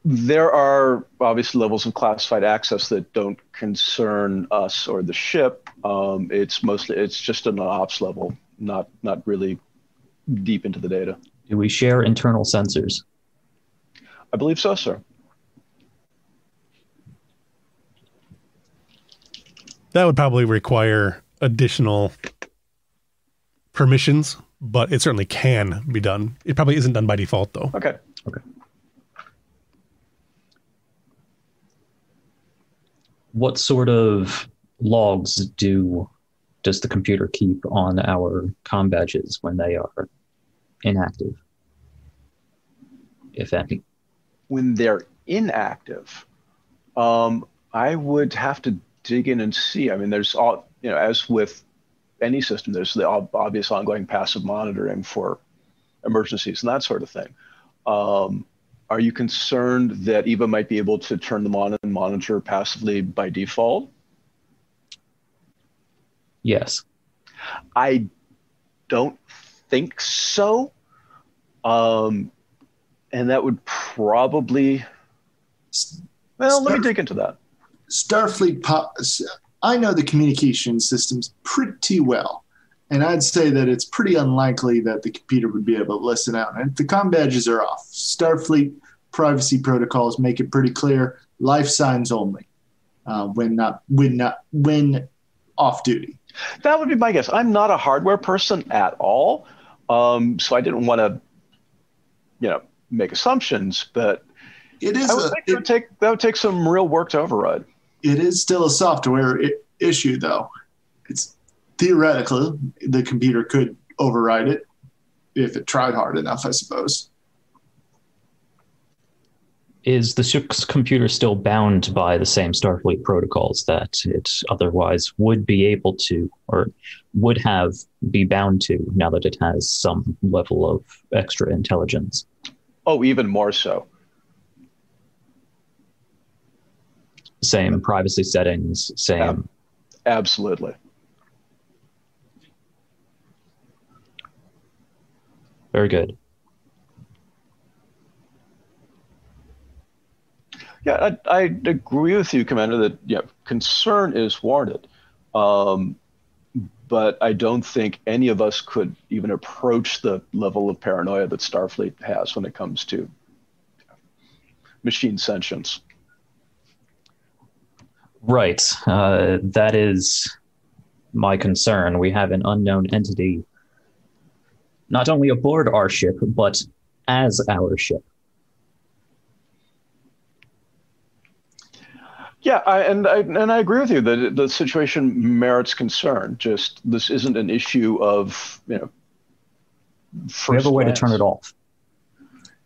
there are obviously levels of classified access that don't concern us or the ship. Um, it's mostly it's just an ops level, not not really deep into the data. Do we share internal sensors? I believe so, sir. That would probably require additional permissions, but it certainly can be done. It probably isn't done by default, though. Okay. Okay. What sort of logs do does the computer keep on our com badges when they are inactive, if any? When they're inactive, um, I would have to dig in and see. I mean, there's all you know, as with any system, there's the obvious ongoing passive monitoring for emergencies and that sort of thing. Um, are you concerned that EVA might be able to turn them on and monitor passively by default? Yes. I don't think so. Um, and that would probably, well, let me dig into that. Starfleet, po- I know the communication systems pretty well. And I'd say that it's pretty unlikely that the computer would be able to listen out. And the com badges are off. Starfleet privacy protocols make it pretty clear: life signs only uh, when not when not when off duty. That would be my guess. I'm not a hardware person at all. Um, so I didn't want to, you know, make assumptions, but It is I would a, think that it, would take that would take some real work to override. it is still a software I- issue, though. It's theoretically the computer could override it if it tried hard enough, I suppose. Is the ship's computer still bound by the same Starfleet protocols that it otherwise would be able to, or would have be bound to, now that it has some level of extra intelligence? Oh, even more so. Same privacy settings, same. Yeah. Absolutely. Very good. Yeah, I, I agree with you, Commander, that yeah, concern is warranted. Um, but I don't think any of us could even approach the level of paranoia that Starfleet has when it comes to machine sentience. Right. Uh, that is my concern. We have an unknown entity not only aboard our ship, but as our ship. Yeah, I, and I and I agree with you that the situation merits concern. Just this isn't an issue of you know first we have a way glance. to turn it off.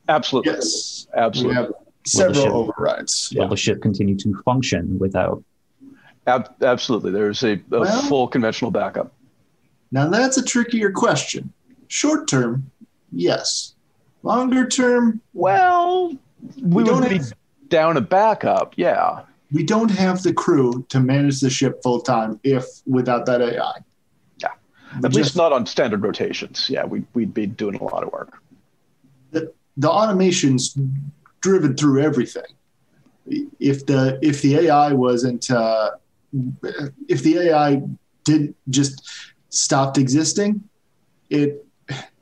Absolutely, Yes, Absolutely. we absolutely, have several ship- overrides. Will the ship continue to function without? Ab- absolutely. There's a, a Well- full conventional backup. Now that's a trickier question. Short term, yes. Longer term, Well, we, don't would be have- down a backup. Yeah, we don't have the crew to manage the ship full time if without that AI. Yeah. We at just- least not on standard rotations. Yeah, we, we'd be doing a lot of work. The, the automation's driven through everything. If the if the AI wasn't uh, if the AI did just stopped existing, it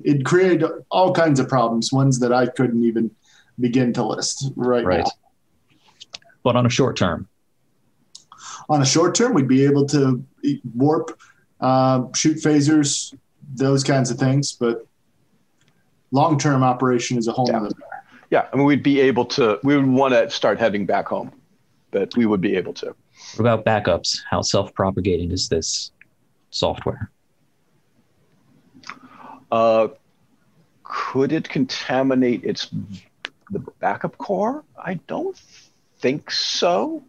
it created all kinds of problems, ones that I couldn't even begin to list right, Right. now. But on a short term, On a short term, we'd be able to warp, uh, shoot phasers, those kinds of things, but long term operation is a whole Yeah. nother. Yeah, I mean, we'd be able to. We would want to start heading back home, but we would be able to. what about backups? How self-propagating is this software? Uh, could it contaminate its the backup core? I don't think so.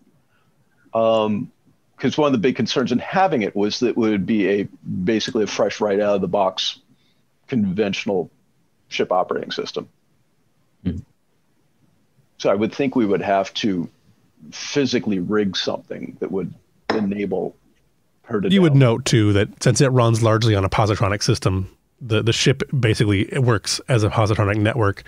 Um, because one of the big concerns in having it was that it would be a basically a fresh right out of the box conventional ship operating system. Hmm. So I would think we would have to physically rig something that would enable her to. You would note too that since it runs largely on a positronic system, the the ship basically works as a positronic network.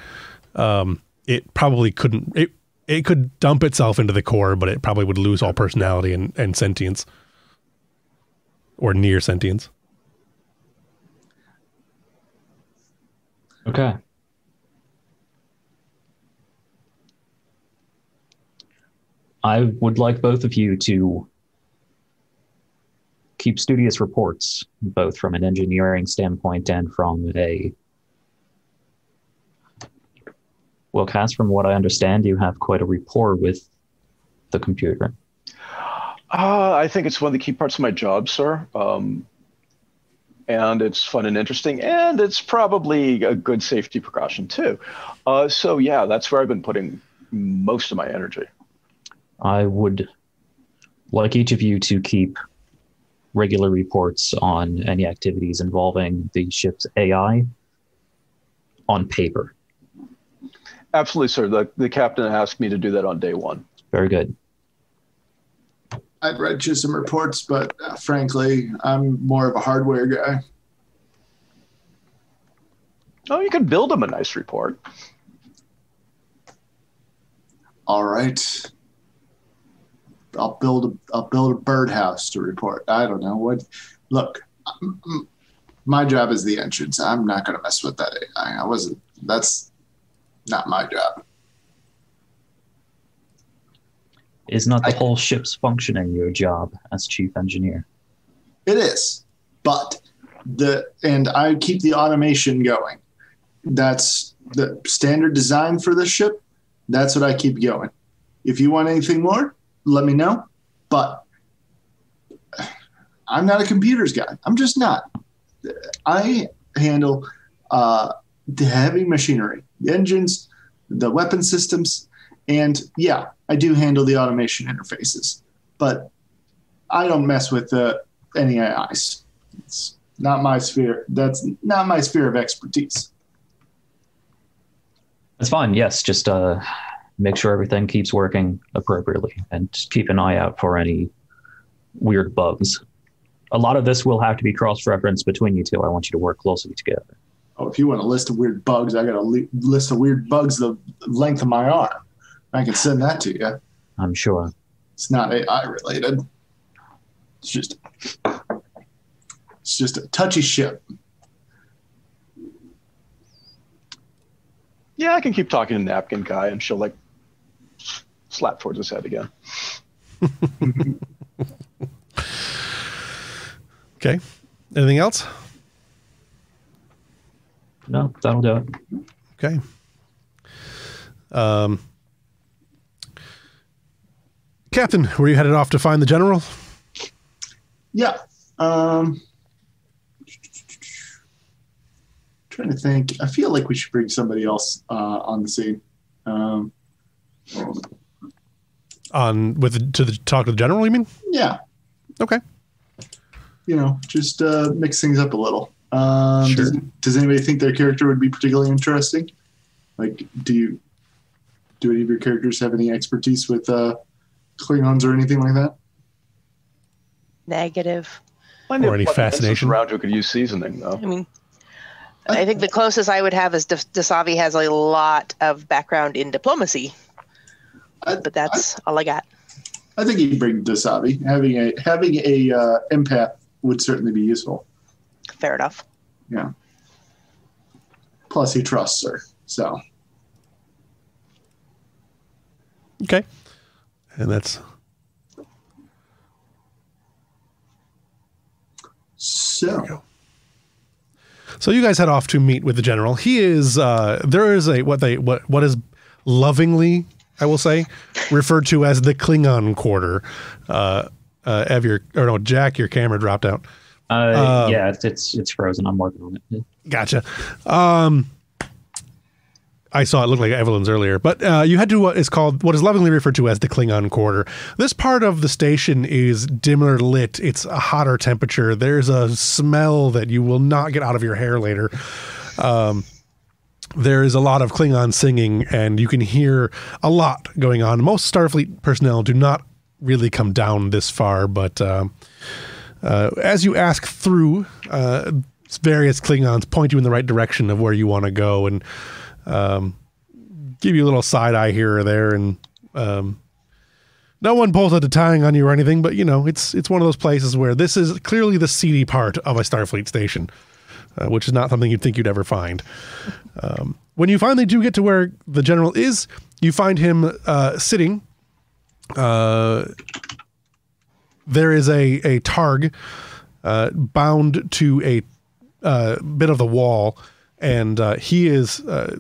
Um, it probably couldn't. It it could dump itself into the core, but it probably would lose all personality and, and sentience, or near sentience. Okay. I would like both of you to keep studious reports, both from an engineering standpoint and from a. Well, Cass, from what I understand, you have quite a rapport with the computer. Uh, I think it's one of the key parts of my job, sir. Um, and it's fun and interesting, and it's probably a good safety precaution too. Uh, so yeah, that's where I've been putting most of my energy. I would like each of you to keep regular reports on any activities involving the ship's AI on paper. Absolutely, sir. The the captain asked me to do that on day one. Very good. I'd read you some reports, but uh, frankly, I'm more of a hardware guy. Oh, you can build him a nice report. All right. I'll build a I'll build a birdhouse to report. I don't know what. Look, m- m- my job is the entrance. I'm not going to mess with that AI. I wasn't. That's not my job. Is not the I- whole ship's functioning your job as chief engineer? It is, but the and I keep the automation going. That's the standard design for this ship. That's what I keep going. If you want anything more, let me know. But I'm not a computers guy. I'm just not. I handle uh, the heavy machinery, the engines, the weapon systems, and yeah, I do handle the automation interfaces. But I don't mess with the any AIs. It's not my sphere. That's not my sphere of expertise. That's fine. Yes, just uh, make sure everything keeps working appropriately and keep an eye out for any weird bugs. A lot of this will have to be cross-referenced between you two. I want you to work closely together. Oh, if you want a list of weird bugs, I got a li- list of weird bugs the length of my arm. I can send that to you. I'm sure. It's not AI related. It's just it's just a touchy ship. Yeah, I can keep talking to Napkin Guy, and she'll like slap towards his head again. Okay. Anything else? No, that'll do it. Okay. Um, Captain, were you headed off to find the general? Yeah. Um, trying to think. I feel like we should bring somebody else uh, on the scene. Um, On with the, to the talk to the general, you mean? yeah, Okay. you know, just uh, mix things up a little. Um, Sure. does, does anybody think their character would be particularly interesting? Like, do you do any of your characters have any expertise with uh, Klingons or anything like that? Negative. Plenty Or any fascination? around who could use seasoning, though. I mean, I think the closest I would have is Des- Desavi has a lot of background in diplomacy, I, but that's all I got. I think he'd bring Dasavi. Having a having a uh, empath would certainly be useful. Fair enough. Yeah. Plus, he trusts her. So Okay. And that's so So you guys head off to meet with the general. He is uh, there is a what they what what is lovingly I will say referred to as the Klingon quarter. Uh, uh, Ev, your or no, Jack, your camera dropped out. Uh, Um, yeah, it's, it's it's frozen. I'm working on it. Gotcha. Um, I saw it look like Evelyn's earlier, but uh, you had to what is called what is lovingly referred to as the Klingon Quarter. This part of the station is dimmer lit. It's a hotter temperature. There's a smell that you will not get out of your hair later. Um, there is a lot of Klingon singing, and you can hear a lot going on. Most Starfleet personnel do not really come down this far, but um, uh, as you ask through, uh, various Klingons point you in the right direction of where you want to go, and um, give you a little side eye here or there, and um, no one pulls out a tying on you or anything. But you know, it's it's one of those places where this is clearly the seedy part of a Starfleet station, uh, which is not something you'd think you'd ever find. Um, when you finally do get to where the general is, you find him uh, sitting. Uh, there is a a targ uh, bound to a uh, bit of the wall, and uh, he is uh,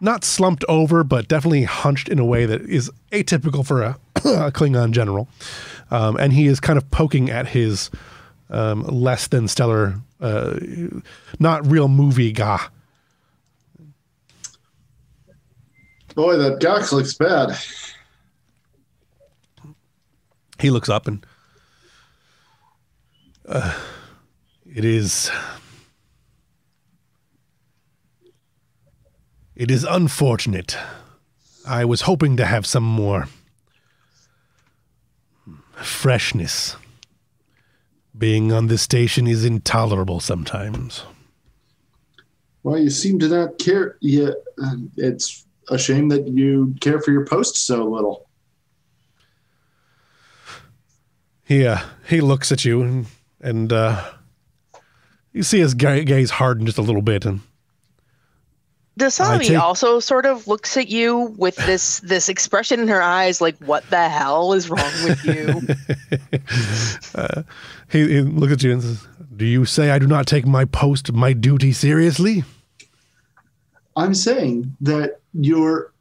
not slumped over, but definitely hunched in a way that is atypical for a, a Klingon general. Um, and he is kind of poking at his um, less than stellar, uh, not real movie guy. boy, that gagh looks bad. He looks up and uh, it is it is unfortunate. I was hoping to have some more freshness. Being on this station is intolerable sometimes. Well, you seem to not care. Yeah, it's a shame that you care for your post so little. He uh, he looks at you and and uh, you see his gaze harden just a little bit, and I Dasavi take- also sort of looks at you with this this expression in her eyes, like "What the hell is wrong with you?" uh, he, he looks at you and says, "Do you say I do not take my post, my duty seriously?" I'm saying that you're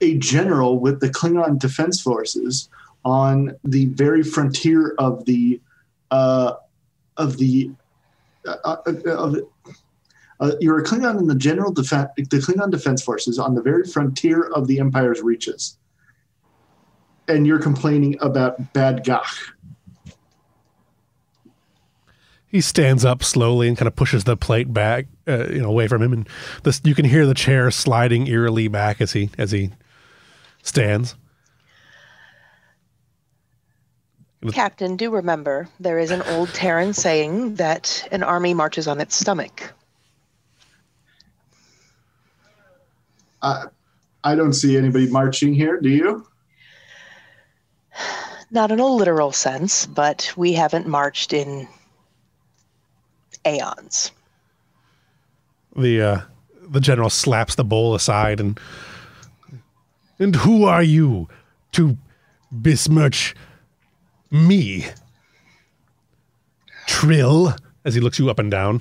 a general with the Klingon Defense Forces on the very frontier of the uh, of the uh, uh, of uh, you're a Klingon in the general defense the Klingon Defense Forces on the very frontier of the Empire's reaches, and you're complaining about bad gagh. He stands up slowly and kind of pushes the plate back, uh, you know, away from him, and this you can hear the chair sliding eerily back as he as he stands. Captain, do remember there is an old Terran saying that an army marches on its stomach. I I don't see anybody marching here. Do you? Not in a literal sense, but we haven't marched in aeons. The uh, the general slaps the bowl aside and and who are you to besmirch me? Trill, as he looks you up and down.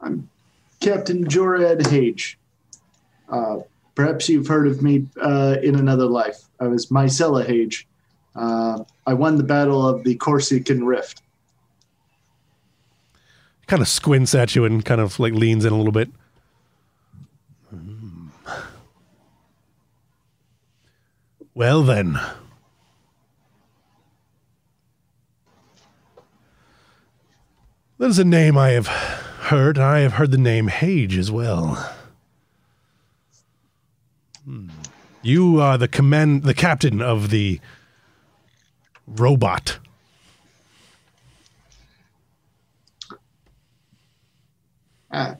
I'm Captain Jorad Hage. Uh, perhaps you've heard of me uh, in another life. I was Mycella Hage. Uh, I won the Battle of the Corsican Rift. kind of squints at you and kind of like leans in a little bit. Well then. That is a name I have heard. and I have heard the name Hage as well. Hmm. You are the command, the captain of the robot. Uh,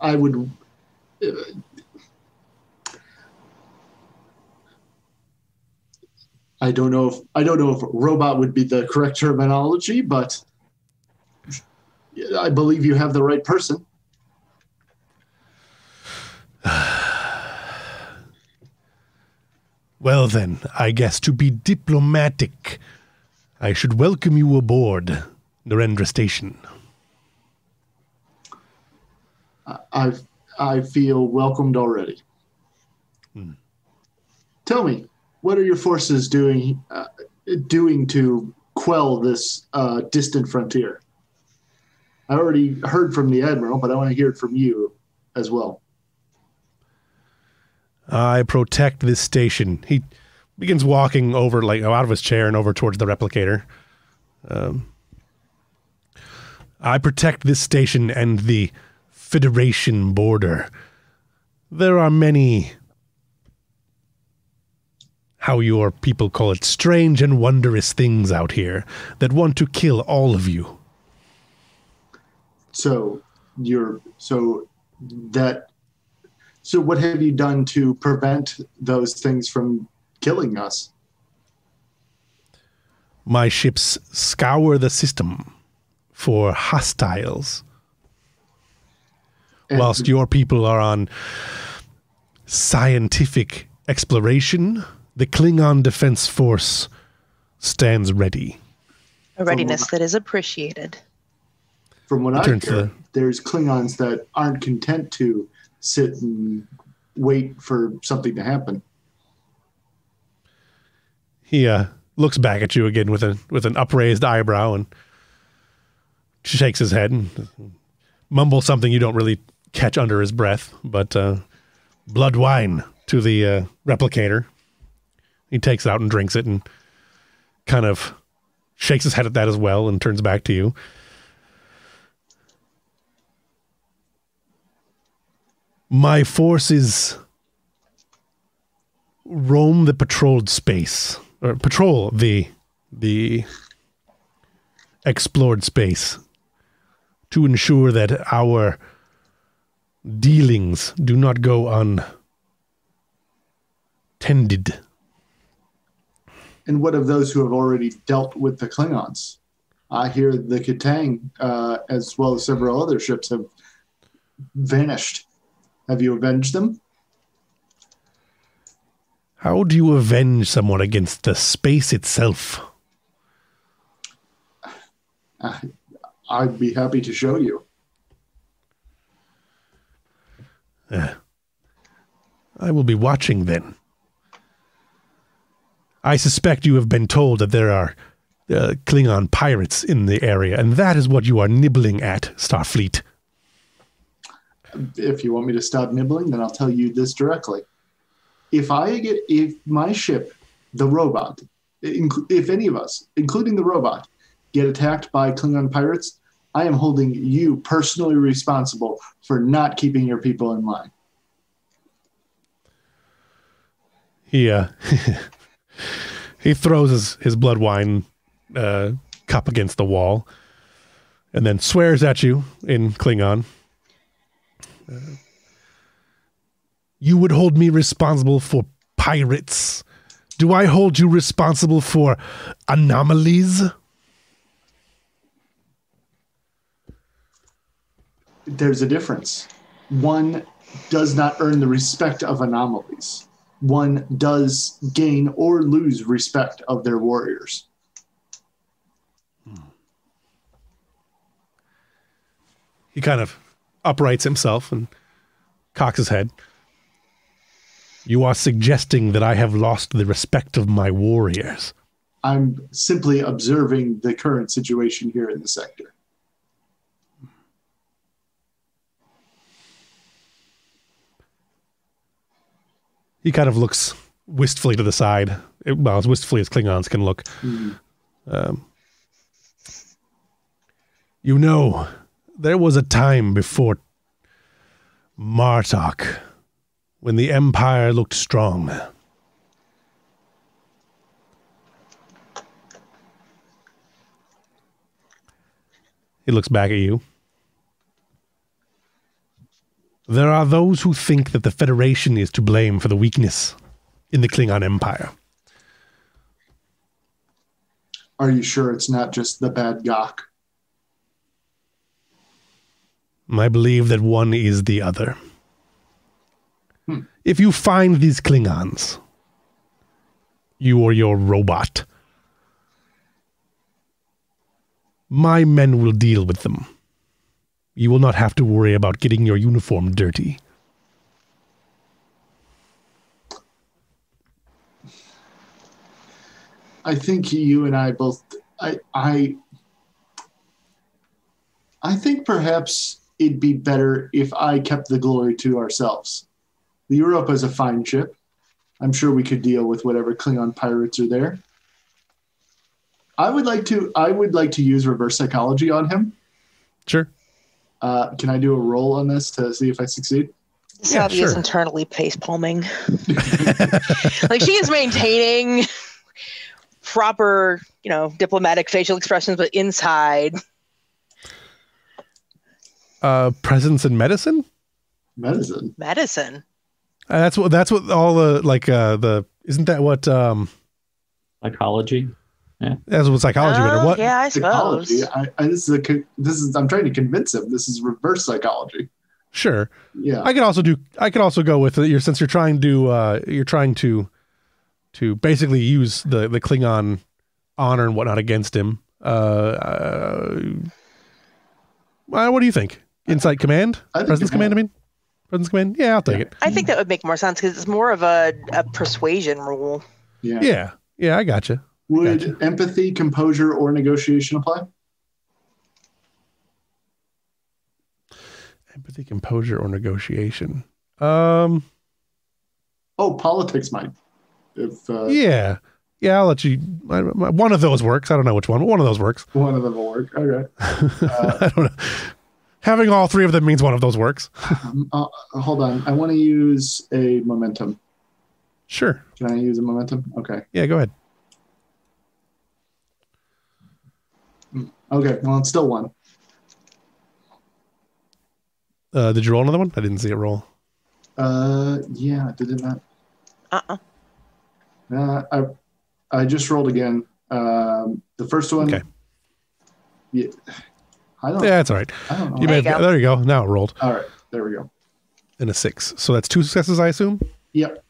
I would. Uh, I don't know if I don't know if robot would be the correct terminology, but I believe you have the right person. Well, then, I guess to be diplomatic, I should welcome you aboard Narendra Station. I I feel welcomed already. Hmm. Tell me, what are your forces doing uh, doing to quell this uh, distant frontier? I already heard from the admiral, but I want to hear it from you as well. I protect this station. He begins walking over, like out of his chair and over towards the replicator. Um, I protect this station and the Federation border. There are many, how your people call it, strange and wondrous things out here that want to kill all of you. So you're so that so what have you done to prevent those things from killing us? My ships scour the system for hostiles, And whilst your people are on scientific exploration. The Klingon Defense Force stands ready. A readiness that is appreciated. from what I turns hear, the- there's Klingons that aren't content to sit and wait for something to happen. He uh, looks back at you again with a with an upraised eyebrow and shakes his head and mumbles something you don't really catch under his breath, but uh, blood wine to the uh, replicator. He takes it out and drinks it and kind of shakes his head at that as well and turns back to you. My forces roam the patrolled space or patrol the the explored space to ensure that our dealings do not go untended. And what of those who have already dealt with the Klingons? I hear the Ch'Tang, uh, as well as several other ships, have vanished. Have you avenged them? How do you avenge someone against the space itself? Uh, I'd be happy to show you. I will be watching then. I suspect you have been told that there are uh, Klingon pirates in the area, and that is what you are nibbling at, Starfleet. If you want me to stop nibbling, then I'll tell you this directly. If I get, if my ship, the robot, if any of us, including the robot, get attacked by Klingon pirates, I am holding you personally responsible for not keeping your people in line. He uh, he throws his, his blood wine uh, cup against the wall, and then swears at you in Klingon. Uh, you would hold me responsible for pirates. Do I hold you responsible for anomalies? There's a difference. One does not earn the respect of anomalies. One does gain or lose respect of their warriors. Hmm. He kind of uprights himself and cocks his head. You are suggesting that I have lost the respect of my warriors. I'm simply observing the current situation here in the sector. He kind of looks wistfully to the side. It- well, as wistfully as Klingons can look. Mhm. Um, you know, there was a time before Martok when the Empire looked strong. He looks back at you. There are those who think that the Federation is to blame for the weakness in the Klingon Empire. Are you sure it's not just the bad gagh? I believe that one is the other. Hmm. If you find these Klingons, you or your robot, my men will deal with them. You will not have to worry about getting your uniform dirty. I think you and I both. I I. I think perhaps it'd be better if I kept the glory to ourselves. The Europa is a fine ship. I'm sure we could deal with whatever Klingon pirates are there. I would like to. I would like to use reverse psychology on him. Sure. Uh, can I do a roll on this to see if I succeed? Yeah, Savvy is sure. internally pace palming. like she is maintaining proper, you know, diplomatic facial expressions, but inside, Uh, presence in medicine. Medicine. medicine. Uh, that's what. That's what all the like. Uh, the isn't that what? Um, Psychology. That's what psychology would, or Oh, what? Yeah, I suppose. Psychology. I, I, this is a. This is. I'm trying to convince him. This is reverse psychology. Sure. Yeah. I could also do. I could also go with your since you're trying to. Uh, you're trying to, to basically use the the Klingon honor and whatnot against him. Uh, uh, what do you think? Insight command, I think presence command. I mean, presence command. Yeah, I'll take it. I think that would make more sense because it's more of a, a persuasion rule. yeah. Yeah, yeah, I got you. Would Gotcha. empathy, composure, or negotiation apply? Empathy, composure, or negotiation. Um, Oh, politics might. If uh, yeah, yeah. I'll let you. I, my- one of those works. I don't know which one, but one of those works. one of them will work. Okay. I don't know. Having all three of them means one of those works. Um, uh, hold on. I want to use a momentum. Sure. Can I use a momentum? Okay. Yeah, go ahead. Okay. Well, it's still one. Uh, did you roll another one? I didn't see it roll. Uh, yeah. Did it not? Uh-uh. Uh, I I just rolled again. Um, the first one. Okay. Yeah. I don't. Yeah, it's all right. I don't know. You There may you have, go. there you go. Now it rolled All right. There we go. And a six. So that's two successes, I assume. Yep.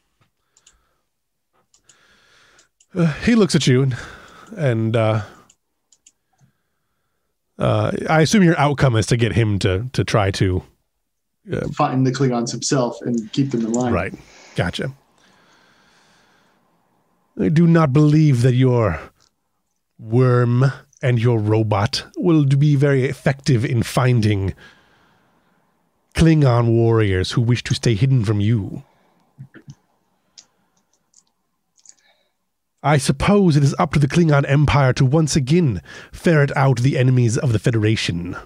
Uh, he looks at you and, and uh, uh, I assume your outcome is to get him to to try to. Find the Klingons himself and keep them in line. Right. Gotcha. I do not believe that your worm and your robot will be very effective in finding Klingon warriors who wish to stay hidden from you. I suppose it is up to the Klingon Empire to once again ferret out the enemies of the Federation.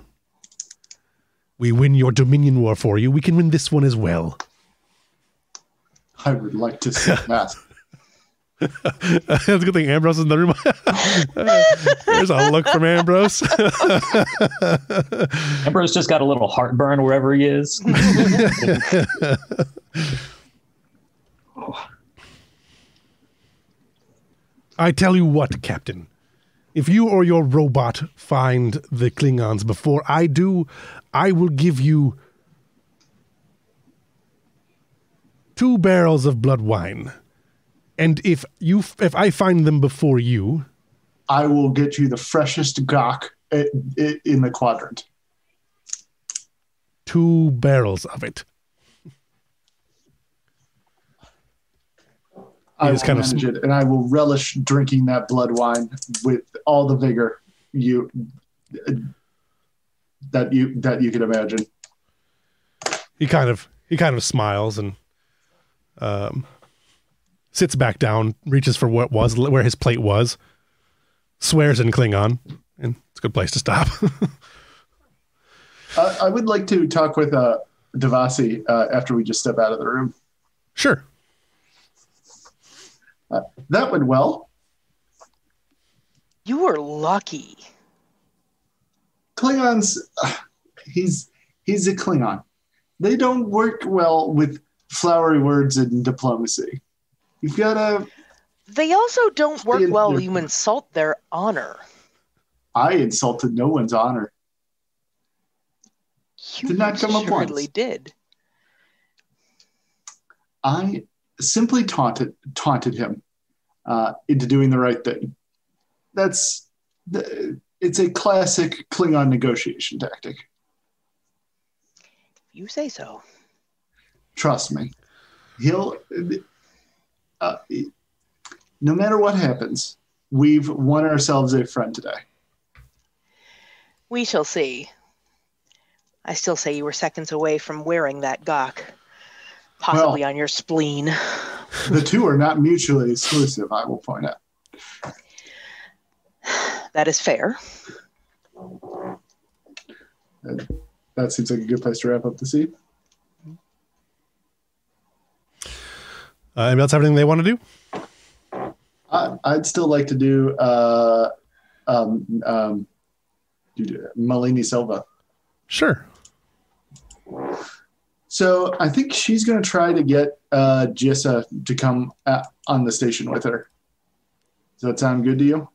We win your Dominion War for you, we can win this one as well. I would like to see that. That's a good thing Ambrose is in the room. There's a look from Ambrose. Ambrose just got a little heartburn wherever he is. I tell you what, Captain. If you or your robot find the Klingons before I do, I will give you two barrels of blood wine. And if you if I find them before you, I will get you the freshest i- in the quadrant. two barrels of it. I will kind of manage it, and I will relish drinking that blood wine with all the vigor you that you that you can imagine. he kind of he kind of smiles and um, sits back down, reaches for what was where his plate was, swears in Klingon, and it's a good place to stop. Uh, I would like to talk with uh, Dasavi uh, after we just step out of the room. sure. That went well. You were lucky. Klingons, uh, he's he's a Klingon. They don't work well with flowery words and diplomacy. You've got to. They also don't work well when you insult their honor. I insulted no one's honor. You Did not come up once. did. I simply taunted taunted him uh, into doing the right thing. That's the, it's a classic Klingon negotiation tactic. You say so. Trust me. He'll. Uh, no matter what happens, we've won ourselves a friend today. We shall see. I still say you were seconds away from wearing that gagh, possibly on your spleen. The two are not mutually exclusive. I will point out. That is fair. That seems like a good place to wrap up the scene. Uh, anybody else have anything they want to do? I, I'd still like to do uh, um, um, do- Malini Silva. Sure. So I think she's going to try to get uh, Jissa to come uh on the station with her. Does that sound good to you,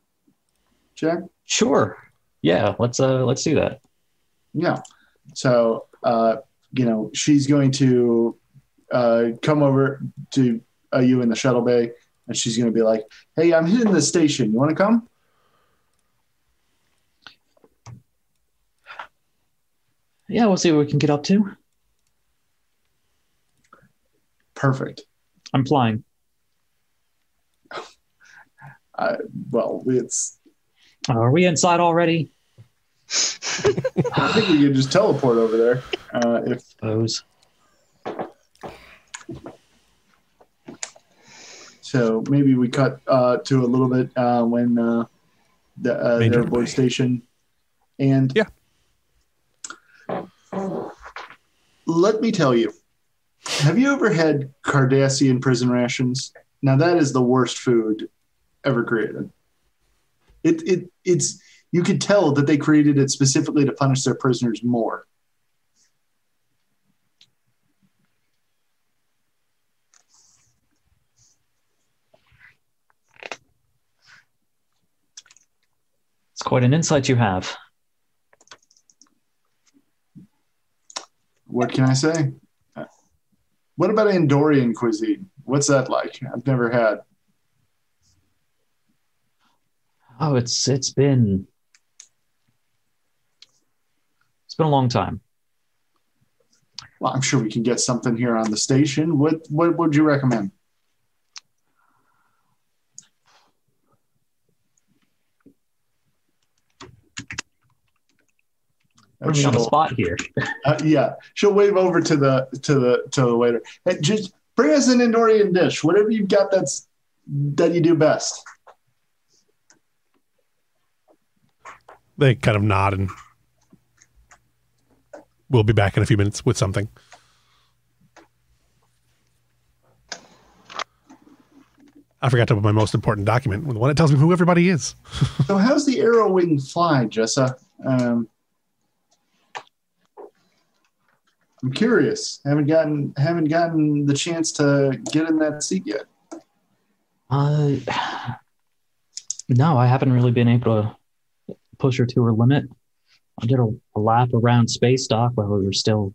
Jack? Sure. Yeah, let's uh let's do that. Yeah. So uh, you know she's going to uh, come over to uh, you in the shuttle bay, and she's going to be like, "Hey, I'm hitting the station. You want to come?" Yeah, we'll see what we can get up to. Perfect. I'm flying. Uh, well, it's. Are we inside already? I think we can just teleport over there. Uh, if Suppose. so, maybe we cut uh, to a little bit uh, when uh, the, uh, Major they're station, and Yeah. Let me tell you, have you ever had Cardassian prison rations? Now that is the worst food ever created. It it it's you could tell that they created it specifically to punish their prisoners more. It's quite an insight you have. What can I say? What about Andorian cuisine? What's that like? I've never had. Oh, it's it's been it's been a long time. Well, I'm sure we can get something here on the station. What what would you recommend? Put me on the She'll- spot here. uh, yeah, she'll wave over to the to the to the waiter. Hey, just bring us an Andorian dish, whatever you've got that's that you do best. They kind of nod and we'll be back in a few minutes with something. I forgot to put my most important document, the one that tells me who everybody is. So, how's the arrow wing fly, Jessa? Um, I'm curious. Haven't gotten haven't gotten the chance to get in that seat yet. Uh, no, I haven't really been able to push her to her limit. I did a, a lap around space dock while we were still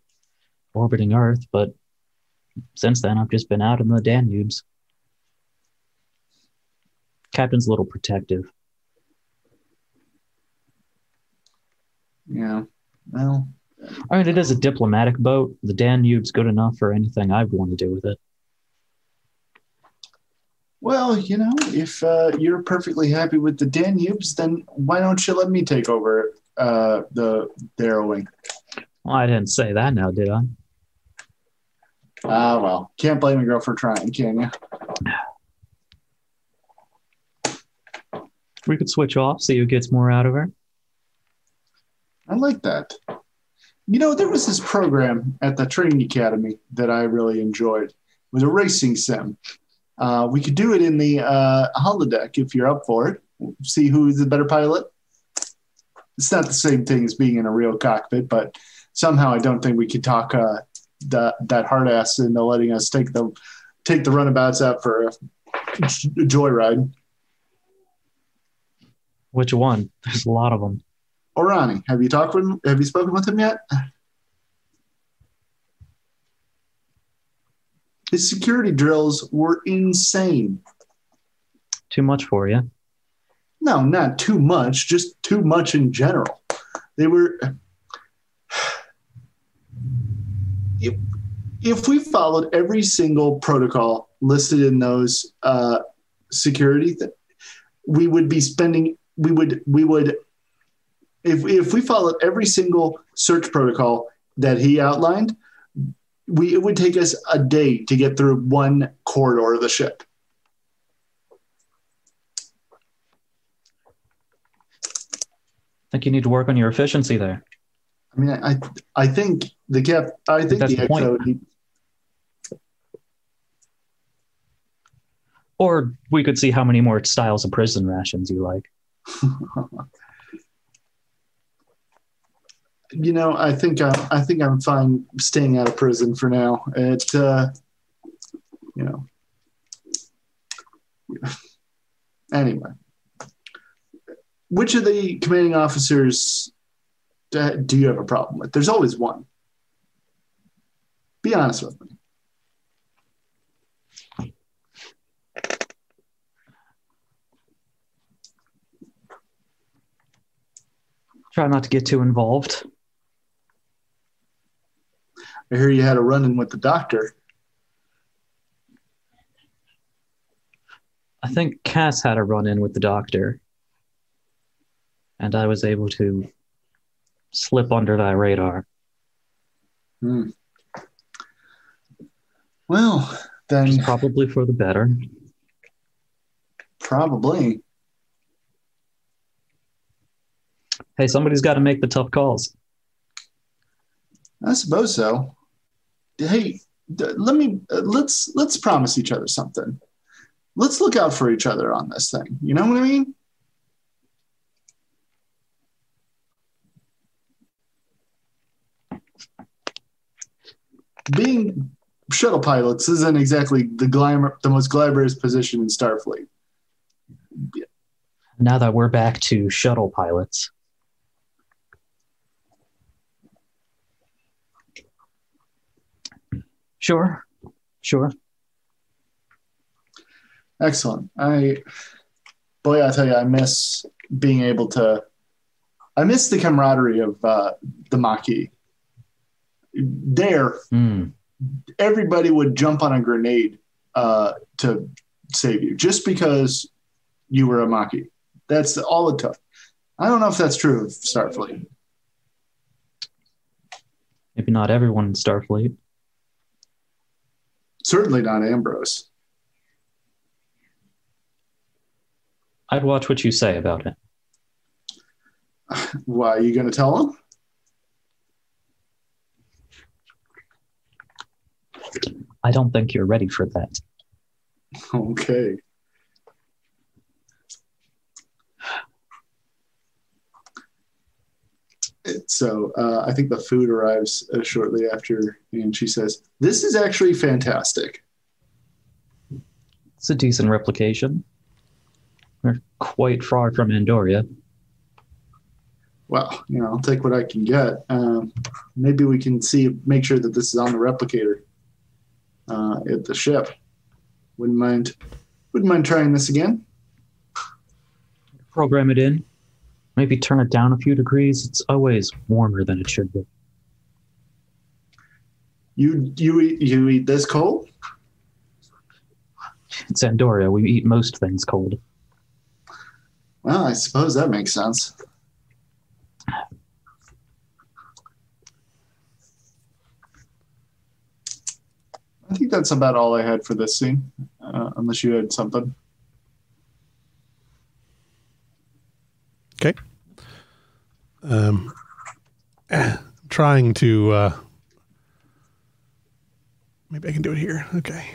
orbiting Earth, but since then I've just been out in the Danubes. Captain's a little protective. Yeah. Well, I mean, it is a diplomatic boat. The Danube's good enough for anything I'd want to do with it. Well, you know, if uh, you're perfectly happy with the Danubes, then why don't you let me take over uh, the Darrowing? Well, I didn't say that now, did I? Ah, well, can't blame a girl for trying, can you? We could switch off, see who gets more out of her. I like that. You know, there was this program at the training academy that I really enjoyed. It was a racing sim. Uh, we could do it in the uh, holodeck if you're up for it. See who's the better pilot. It's not the same thing as being in a real cockpit, but somehow I don't think we could talk uh, that that hard ass into letting us take the take the runabouts out for a joyride. Which one? There's a lot of them. Orani, have you talked with him? Have you spoken with him yet? His security drills were insane. Too much for you. No, not too much, just too much in general. They were. If, if we followed every single protocol listed in those uh, security, th- we would be spending. We would. We would. If if we followed every single search protocol that he outlined, we it would take us a day to get through one corridor of the ship. I think you need to work on your efficiency there. I mean, I I think the cap. I think That's the the point. Or we could see how many more styles of prison rations you like. you know, I think I, I think I'm fine staying out of prison for now. It, uh, you know. Anyway, which of the commanding officers do do you have a problem with? There's always one. Be honest with me. Try not to get too involved. I hear you had a run in with the doctor. I think Cass had a run in with the doctor. And I was able to slip under that radar. Hmm. Well, then probably for the better. probably. Hey, somebody's got to make the tough calls. I suppose so. Hey, let me uh, let's let's promise each other something. Let's look out for each other on this thing. You know what I mean? Being shuttle pilots isn't exactly the glamour, the most glamorous position in Starfleet. Yeah. Now that we're back to shuttle pilots, sure, sure. Excellent. I, boy, I tell you, I miss being able to. I miss the camaraderie of uh, the Maquis. There, Hmm. everybody would jump on a grenade uh, to save you, just because you were a Maquis. That's all it took. I don't know if that's true of Starfleet. Maybe not everyone in Starfleet. Certainly not Ambrose. I'd watch what you say about it. Why are you going to tell him? I don't think you're ready for that. Okay. So uh, I think the food arrives uh, shortly after, and she says, "This is actually fantastic." It's a decent replication. We're quite far from Andoria. Well, you know, I'll take what I can get. Um, maybe we can see, make sure that this is on the replicator uh, at the ship. Wouldn't mind, wouldn't mind trying this again. Program it in. Maybe turn it down a few degrees. It's always warmer than it should be. You you eat, you eat this cold? It's Andoria. We eat most things cold. Well, I suppose that makes sense. I think that's about all I had for this scene, uh, unless you had something. Okay. Um, trying to. Uh, maybe I can do it here. Okay.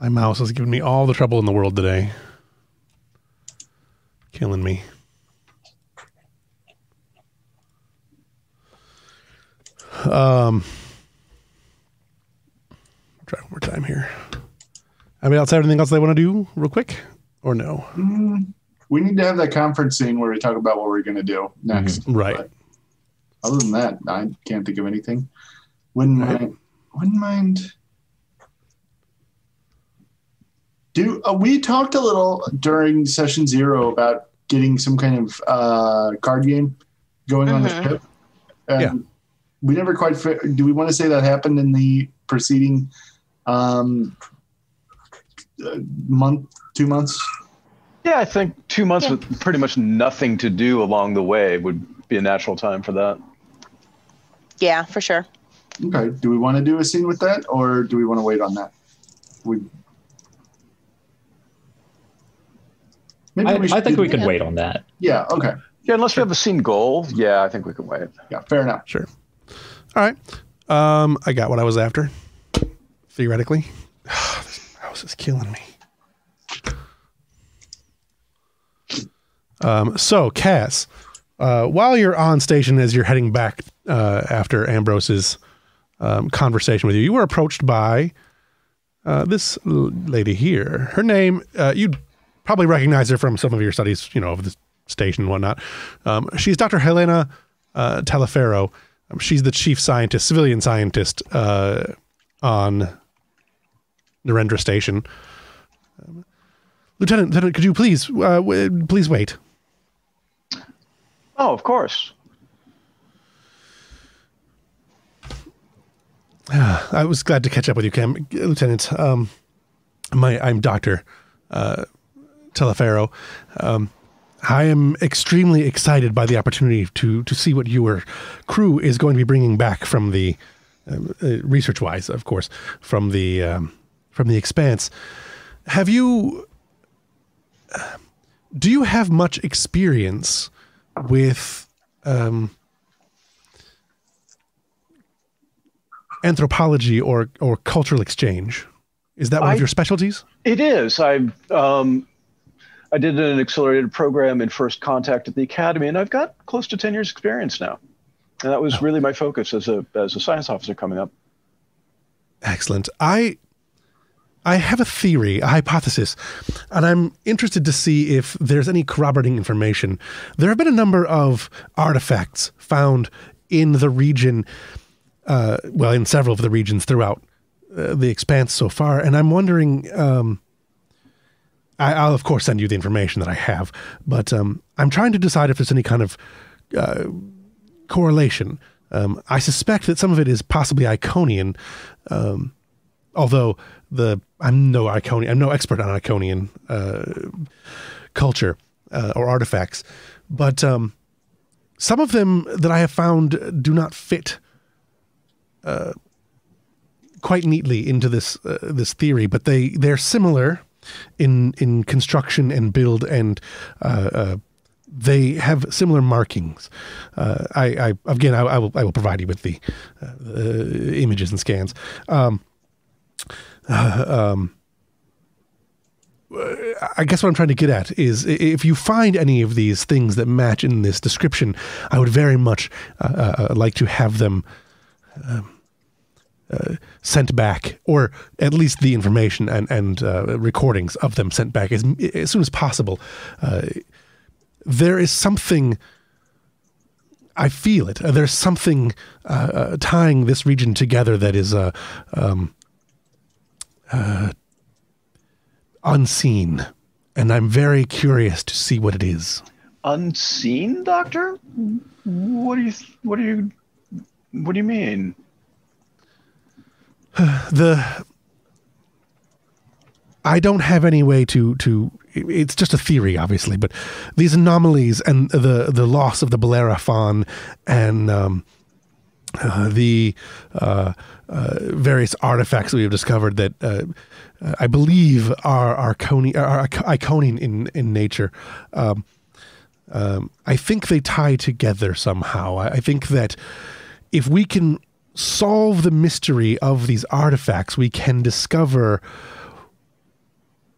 My mouse has given me all the trouble in the world today. Killing me. Um, try one more time here. I mean, have anything else they want to do, real quick, or no? Mm, we need to have that conference scene where we talk about what we're going to do next. Right. But other than that, I can't think of anything. Wouldn't Right. mind. Wouldn't mind. Do uh, we talked a little during session zero about getting some kind of uh, card game going on the Mhm. ship? And Yeah. We never quite. Fi- do we want to say that happened in the preceding um, uh, month, two months? Yeah, I think two months Yeah. with pretty much nothing to do along the way would be a natural time for that. Yeah, for sure. Okay. Do we want to do a scene with that, or do we want to wait on that? We. Maybe I, should I think we could wait on that. Yeah. Okay. Yeah, unless we have a scene goal. Yeah, I think we can wait. Yeah. Fair enough. Sure. All right. Um, I got what I was after. Theoretically, this mouse is killing me. Um, so Cass, uh, while you're on station as you're heading back uh, after Ambrose's um, conversation with you, you were approached by uh, this l- lady here. Her name, uh, you'd probably recognize her from some of your studies, you know, of the station and whatnot. Um, she's Dr. Helena uh, Talaferro. Um, she's the chief scientist, civilian scientist uh, on Narendra Station. Um, Lieutenant, Lieutenant, could you please, uh, w- please wait? Oh, of course. I was glad to catch up with you, Cam, Lieutenant. Um, my, I'm Doctor uh, Teleferro. Um, I am extremely excited by the opportunity to to see what your crew is going to be bringing back from the um, uh, research-wise, of course, from the um, from the expanse. Have you? Do you have much experience with? Um, anthropology or or cultural exchange. Is that one I- of your specialties? It is. I um, I did an accelerated program in first contact at the academy, and I've got close to ten years experience now. And that was really my focus as a as a science officer coming up. Excellent. I I have a theory, a hypothesis, and I'm interested to see if there's any corroborating information. There have been a number of artifacts found in the region, uh, well, in several of the regions throughout uh, the expanse so far, and I'm wondering. Um, I, I'll of course send you the information that I have, but um, I'm trying to decide if there's any kind of uh, correlation. Um, I suspect that some of it is possibly Iconian, um, although the I'm no Iconian, I'm no expert on Iconian uh, culture uh, or artifacts, but um, some of them that I have found do not fit uh, quite neatly into this uh, this theory, but they they're similar in in construction and build and uh, uh, they have similar markings. I, I again, I, I will I will provide you with the images and scans. Um, um, I guess what I'm trying to get at is if you find any of these things that match in this description, I would very much uh, uh, like to have them um, uh, sent back, or at least the information and and uh, recordings of them sent back as as soon as possible. Uh, there is something. I feel it. Uh, there's something uh, uh, tying this region together that is uh, um, uh, unseen, and I'm very curious to see what it is. Unseen, Doctor? What do you what do you what do you mean? the I don't have any way to to. It's just a theory, obviously, but these anomalies and the the loss of the Bellerophon and um, uh, the uh, uh, various artifacts we have discovered that uh, I believe are are, are Iconian in in nature. Um, um, I think they tie together somehow. I, I think that if we can solve the mystery of these artifacts, we can discover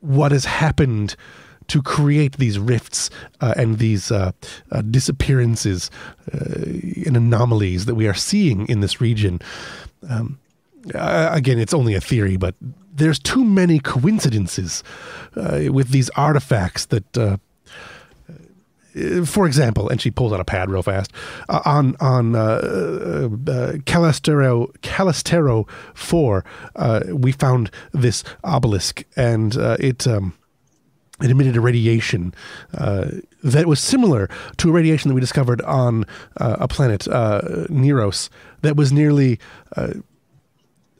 what has happened to create these rifts uh, and these uh, uh, disappearances uh, and anomalies that we are seeing in this region. Um, again, it's only a theory, but there's too many coincidences uh, with these artifacts that uh, for example, and she pulls out a pad real fast uh, on on uh, uh, Calistero Calistero four. Uh, we found this obelisk, and it. Um, it emitted a radiation uh, that was similar to a radiation that we discovered on a planet, Neros, that was nearly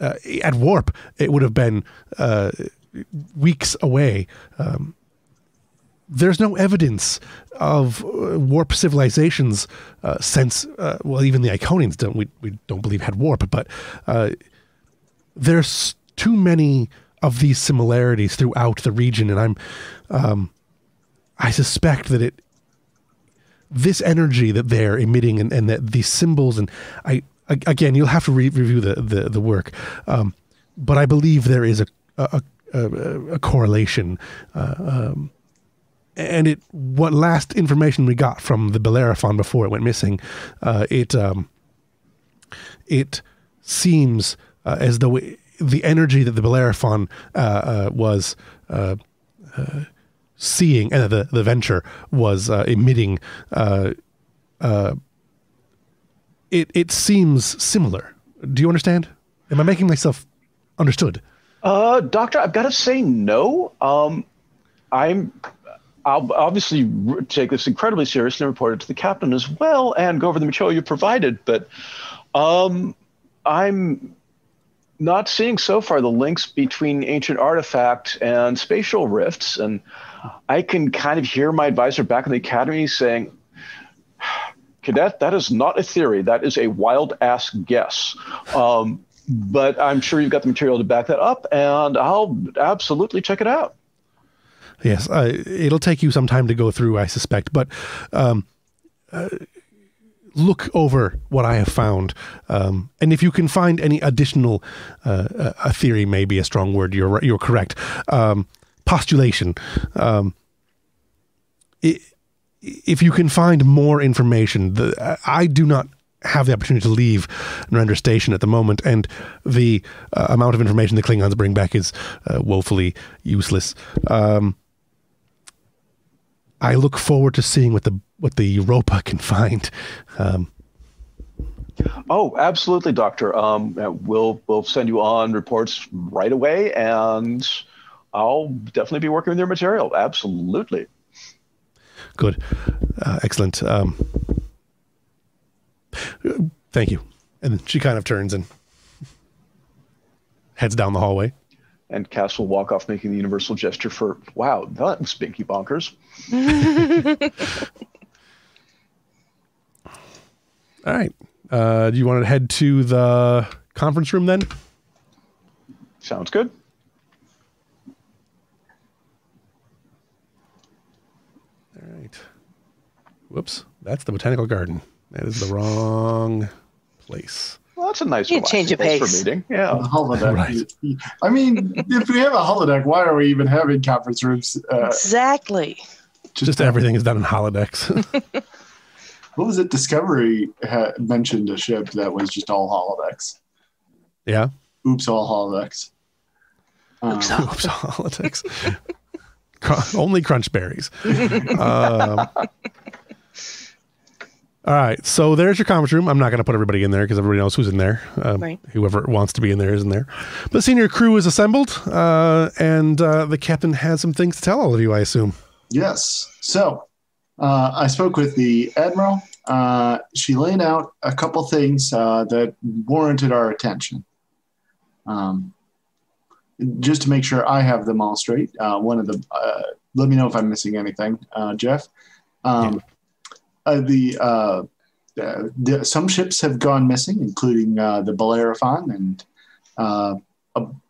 at warp. It would have been weeks away. Um, there's no evidence of uh, warp civilizations uh, since uh, well even the Iconians don't we, we don't believe had warp but uh, there's too many of these similarities throughout the region and I'm um, I suspect that it this energy that they're emitting and, and that these symbols and I again you'll have to re- review the the, the work um, but I believe there is a a, a, a correlation uh, um, and it what last information we got from the Bellerophon before it went missing, uh, it um, it seems uh, as though it, the energy that the Bellerophon uh, uh was uh, uh, seeing and the the venture was emitting. it it seems similar. Do you understand? Am I making myself understood? Uh, doctor, I've got to say no. Um, I'm I'll obviously take this incredibly seriously and report it to the captain as well and go over the material you provided. But um, I'm not seeing so far the links between ancient artifact and spatial rifts. And I can kind of hear my advisor back in the academy saying, Cadet, that is not a theory. That is a wild ass guess. Um, but I'm sure you've got the material to back that up, and I'll absolutely check it out. Yes, uh, it'll take you some time to go through, I suspect, but um, uh, look over what I have found, um, and if you can find any additional, uh, a theory may be a strong word. You're you're correct. Um, postulation. Um, if you can find more information, the, I do not have the opportunity to leave Narendra Station at the moment, and the uh, amount of information the Klingons bring back is uh, woefully useless. Um, I look forward to seeing what the what the Europa can find. Um, oh, absolutely, Doctor. Um, we'll we'll send you on reports right away, and I'll definitely be working with your material. Absolutely. Good, uh, excellent. Um, thank you. And she kind of turns and heads down the hallway and Cass will walk off making the universal gesture for, wow, that was binky bonkers. All right. Uh, do you want to head to the conference room then? Sounds good. All right. Whoops. That's the botanical garden. That is the wrong place. Well, that's a nice yeah, change of pace for meeting. Yeah, holodeck. Right. I mean, if we have a holodeck, why are we even having conference rooms? Uh, exactly. Just, just everything is done in holodecks. what was it? Discovery had mentioned a ship that was just all holodecks. Yeah. Oops, all holodecks. Oops, um, Oops all holodecks. Only crunch berries. um, all right, so there's your conference room. I'm not going to put everybody in there because everybody knows who's in there. Um, right. Whoever wants to be in there is in there. But the senior crew is assembled, uh, and uh, the captain has some things to tell all of you, I assume. Yes. So uh, I spoke with the admiral. Uh, she laid out a couple things uh, that warranted our attention. Um, just to make sure I have them all straight, uh, one of the, uh, let me know if I'm missing anything, uh, Jeff. Um, uh, the, uh, the, some ships have gone missing, including uh, the Bellerophon and uh,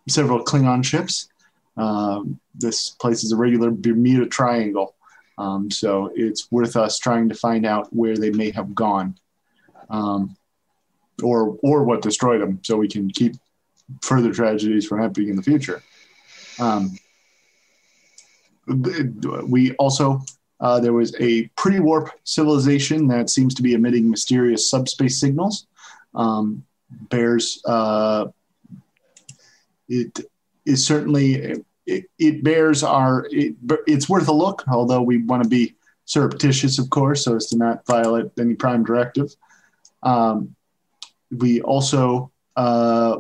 several Klingon ships. Um, this place is a regular Bermuda Triangle, um, so it's worth us trying to find out where they may have gone, um, or or what destroyed them, so we can keep further tragedies from happening in the future. Um, we also uh, there was a pre-warp civilization that seems to be emitting mysterious subspace signals. Um, bears uh, it is certainly it, it bears our it, it's worth a look. Although we want to be surreptitious, of course, so as to not violate any prime directive. Um, we also uh,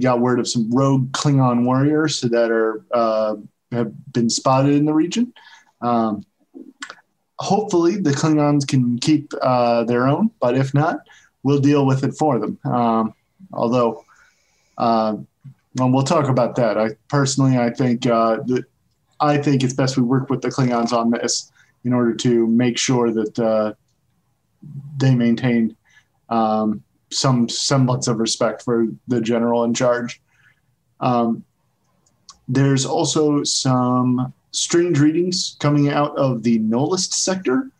got word of some rogue Klingon warriors that are uh, have been spotted in the region. Um, hopefully, the Klingons can keep uh, their own, but if not, we'll deal with it for them. Um, although, uh, well, talk about that. I personally, I think uh, that I think it's best we work with the Klingons on this in order to make sure that uh, they maintain um, some semblance of respect for the general in charge. Um, there's also some strange readings coming out of the Nolist sector.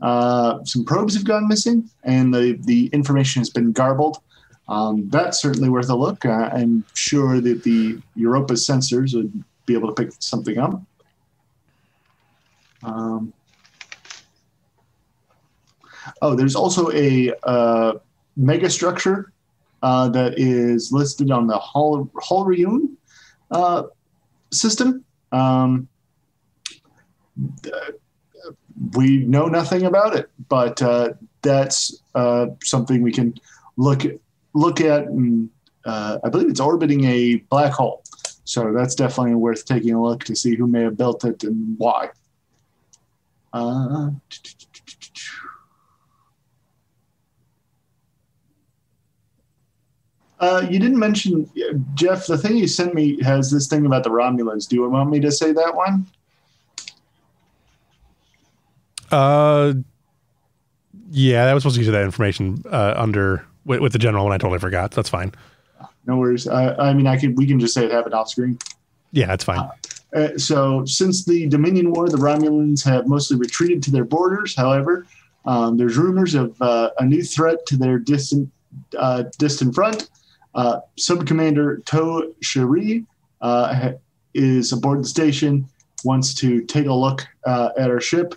Uh, some probes have gone missing, and the, the information has been garbled. Um, that's certainly worth a look. Uh, I'm sure that the Europa sensors would be able to pick something up. Um, oh, there's also a uh, megastructure uh, that is listed on the Hall Holryun uh, system. Um, we know nothing about it, but uh, that's uh, something we can look at, look at. And uh, I believe it's orbiting a black hole, so that's definitely worth taking a look to see who may have built it and why. Uh, uh, you didn't mention Jeff. The thing you sent me has this thing about the Romulans. Do you want me to say that one? Uh, yeah, that was supposed to give you that information uh, under with, with the general, and I totally forgot. That's fine. No worries. I, I mean, I can. We can just say it happened off screen. Yeah, that's fine. Uh, so, since the Dominion War, the Romulans have mostly retreated to their borders. However, um, there's rumors of uh, a new threat to their distant uh, distant front. Uh, Subcommander To Shiri uh, is aboard the station, wants to take a look uh, at our ship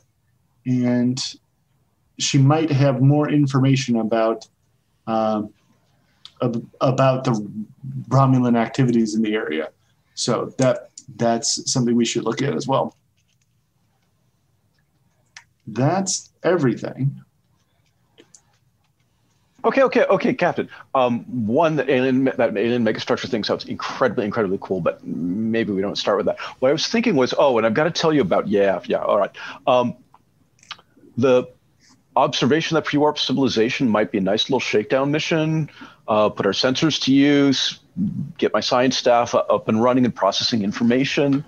and she might have more information about um, about the Romulan activities in the area. So that that's something we should look at as well. That's everything. Okay, okay, okay, Captain. Um, one, that alien, that alien megastructure thing sounds incredibly, incredibly cool, but maybe we don't start with that. What I was thinking was, oh, and I've got to tell you about yeah, yeah, all right. Um, the observation that pre-warp civilization might be a nice little shakedown mission. Uh, put our sensors to use, get my science staff up and running and processing information.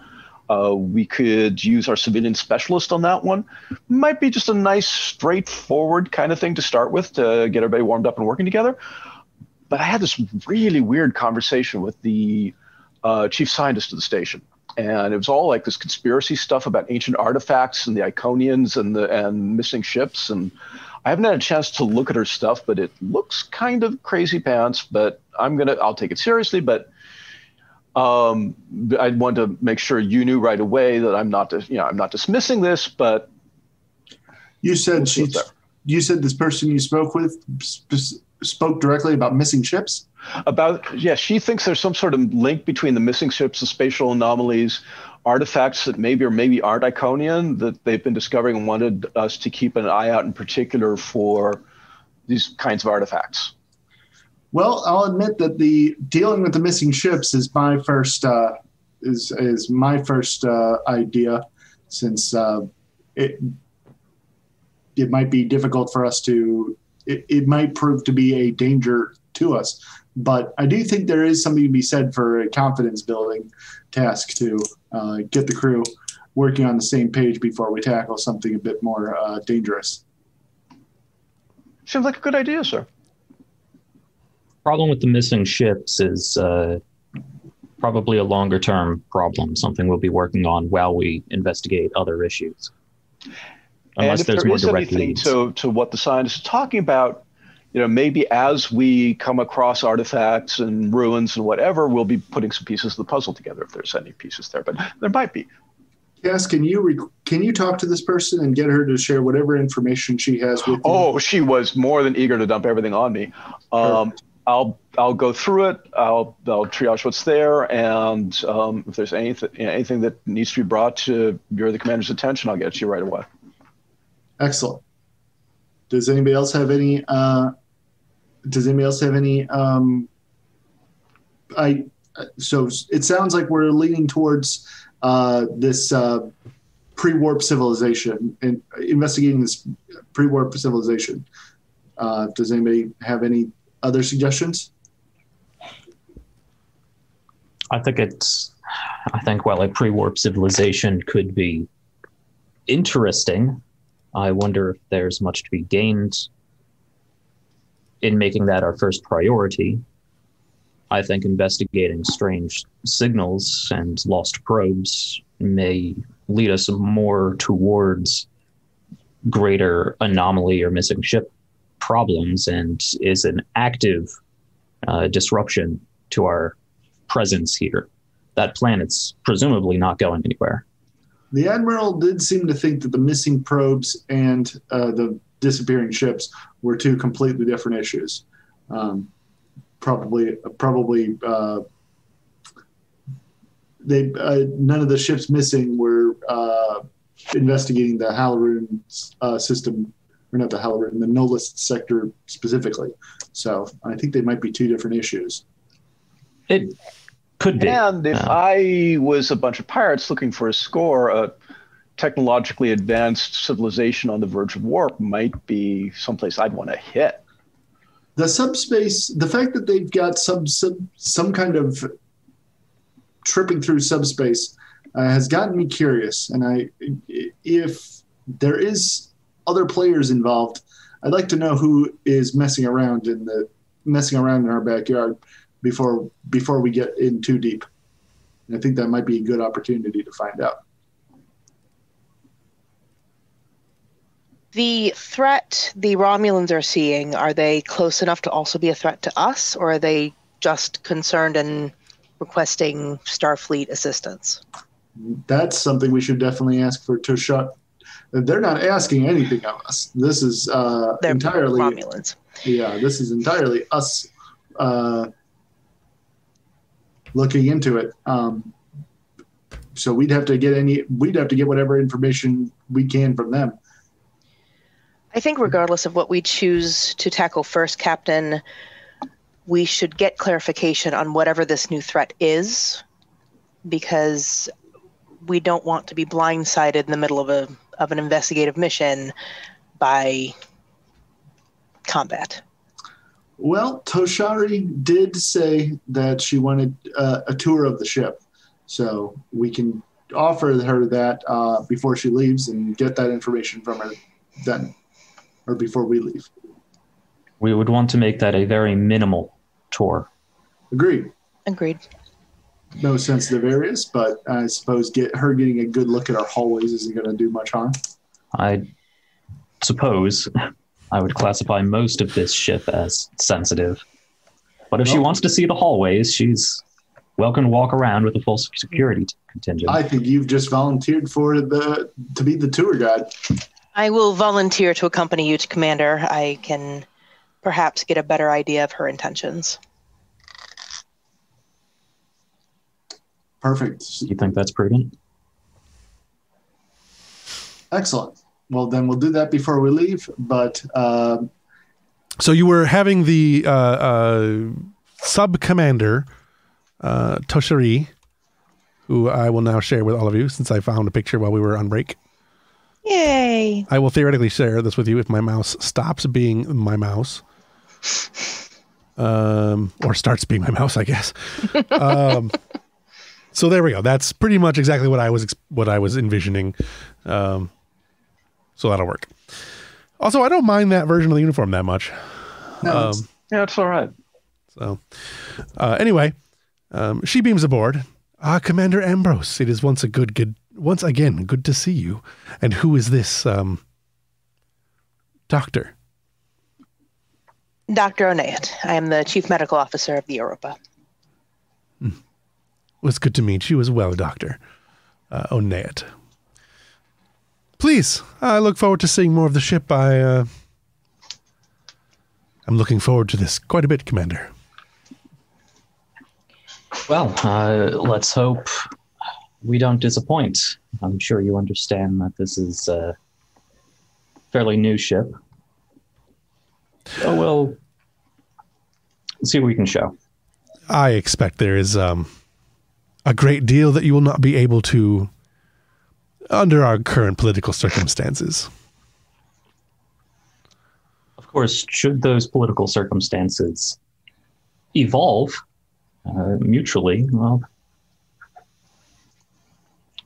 Uh, we could use our civilian specialist on that one. Might be just a nice, straightforward kind of thing to start with to get everybody warmed up and working together. But I had this really weird conversation with the uh, chief scientist of the station and it was all like this conspiracy stuff about ancient artifacts and the Iconians and the and missing ships. And I haven't had a chance to look at her stuff, but it looks kind of crazy pants. But I'm gonna I'll take it seriously. But um, I want to make sure you knew right away that I'm not you know I'm not dismissing this, but you said she you said this person you spoke with sp- spoke directly about missing ships about yeah she thinks there's some sort of link between the missing ships the spatial anomalies artifacts that maybe or maybe aren't iconian that they've been discovering and wanted us to keep an eye out in particular for these kinds of artifacts well i'll admit that the dealing with the missing ships is my first uh, is is my first uh, idea since uh, it it might be difficult for us to it, it might prove to be a danger to us. But I do think there is something to be said for a confidence building task to uh, get the crew working on the same page before we tackle something a bit more uh, dangerous. Seems like a good idea, sir. Problem with the missing ships is uh, probably a longer term problem, something we'll be working on while we investigate other issues. and if there's there more is anything leads. to, to what the scientists are talking about, you know, maybe as we come across artifacts and ruins and whatever, we'll be putting some pieces of the puzzle together if there's any pieces there. But there might be. Cass, can you rec- can you talk to this person and get her to share whatever information she has with you? Oh, she was more than eager to dump everything on me. Um, I'll I'll go through it. I'll I'll triage what's there, and um, if there's anything anything that needs to be brought to your the commander's attention, I'll get it to you right away. Excellent. Does anybody else have any? Uh, does anybody else have any? Um, I so it sounds like we're leaning towards uh, this uh, pre-warp civilization and investigating this pre-warp civilization. Uh, does anybody have any other suggestions? I think it's. I think while a pre-warp civilization could be interesting, I wonder if there's much to be gained in making that our first priority. I think investigating strange signals and lost probes may lead us more towards greater anomaly or missing ship problems and is an active uh, disruption to our presence here. That planet's presumably not going anywhere. The admiral did seem to think that the missing probes and uh, the disappearing ships were two completely different issues. Um, probably, probably, uh, they uh, none of the ships missing were uh, investigating the Halaroon uh, system, or not the Halaroon, the Nolist sector specifically. So I think they might be two different issues. It could be. And if Uh, I was a bunch of pirates looking for a score, a technologically advanced civilization on the verge of warp might be someplace I'd want to hit. the subspace the fact that they've got some some, some kind of tripping through subspace uh, has gotten me curious and i if there is other players involved i'd like to know who is messing around in the messing around in our backyard before before we get in too deep and i think that might be a good opportunity to find out The threat the Romulans are seeing, are they close enough to also be a threat to us, or are they just concerned and requesting Starfleet assistance? that's something we should definitely ask for Toshat. They're not asking anything of us. This is uh, entirely Romulans. yeah this is entirely us uh, looking into it um, so we'd have to get any we'd have to get whatever information we can from them I think, regardless of what we choose to tackle first, Captain, we should get clarification on whatever this new threat is, because we don't want to be blindsided in the middle of a of an investigative mission by combat. well toshari did say that she wanted uh, a tour of the ship so we can offer her that uh, before she leaves and get that information from her then or before we leave we would want to make that a very minimal tour. agreed Agreed. no sensitive areas, but I suppose get her getting a good look at our hallways isn't going to do much harm. I suppose I would classify most of this ship as sensitive. But if she wants to see the hallways, she's welcome to walk around with a full security contingent. I think you've just volunteered for the to be the tour guide. I will volunteer to accompany you to Commander. I can perhaps get a better idea of her intentions. Perfect, you think that's prudent? excellent. Well, then we'll do that before we leave. But uh, So you were having the uh, uh, sub commander uh, Toshari, who I will now share with all of you since I found a picture while we were on break. Yay! I will theoretically share this with you if my mouse stops being my mouse. um, or starts being my mouse, I guess. um, so there we go. That's pretty much exactly what I was what I was envisioning. Um, so that'll work. Also, I don't mind that version of the uniform that much. No, Um, it's- Yeah, it's all right. so, uh, anyway, um, she beams aboard. Ah, Commander Ambrose, it is once a good, good, once again, good to see you. And who is this um, doctor? Dr. Onayat. I am the Chief Medical Officer of the Europa. It was good to meet you as well, Doctor uh, Oneat. Please, I look forward to seeing more of the ship. I, uh, I'm looking forward to this quite a bit, Commander. Well, uh, let's hope we don't disappoint. I'm sure you understand that this is a fairly new ship. So we'll see what we can show. I expect there is um, a great deal that you will not be able to under our current political circumstances. Of course, should those political circumstances evolve uh, mutually, well,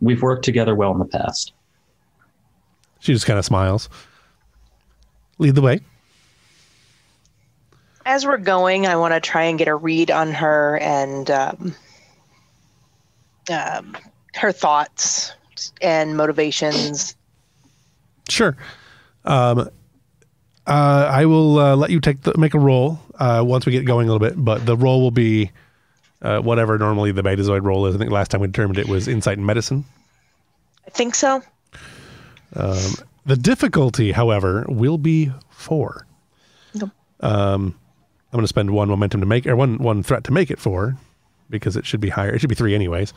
we've worked together well in the past. She just kind of smiles. Lead the way. As we're going, I want to try and get a read on her and um, um, her thoughts and motivations. Sure. Um, uh, I will uh, let you take the, make a roll uh, once we get going a little bit, but the roll will be uh, whatever normally the Betazoid roll is. I think last time we determined it was insight and medicine. I think so. The difficulty, however, will be four. Yep. Um, I'm going to spend one momentum to make, or one one threat to make it four, because it should be higher. It should be three anyways.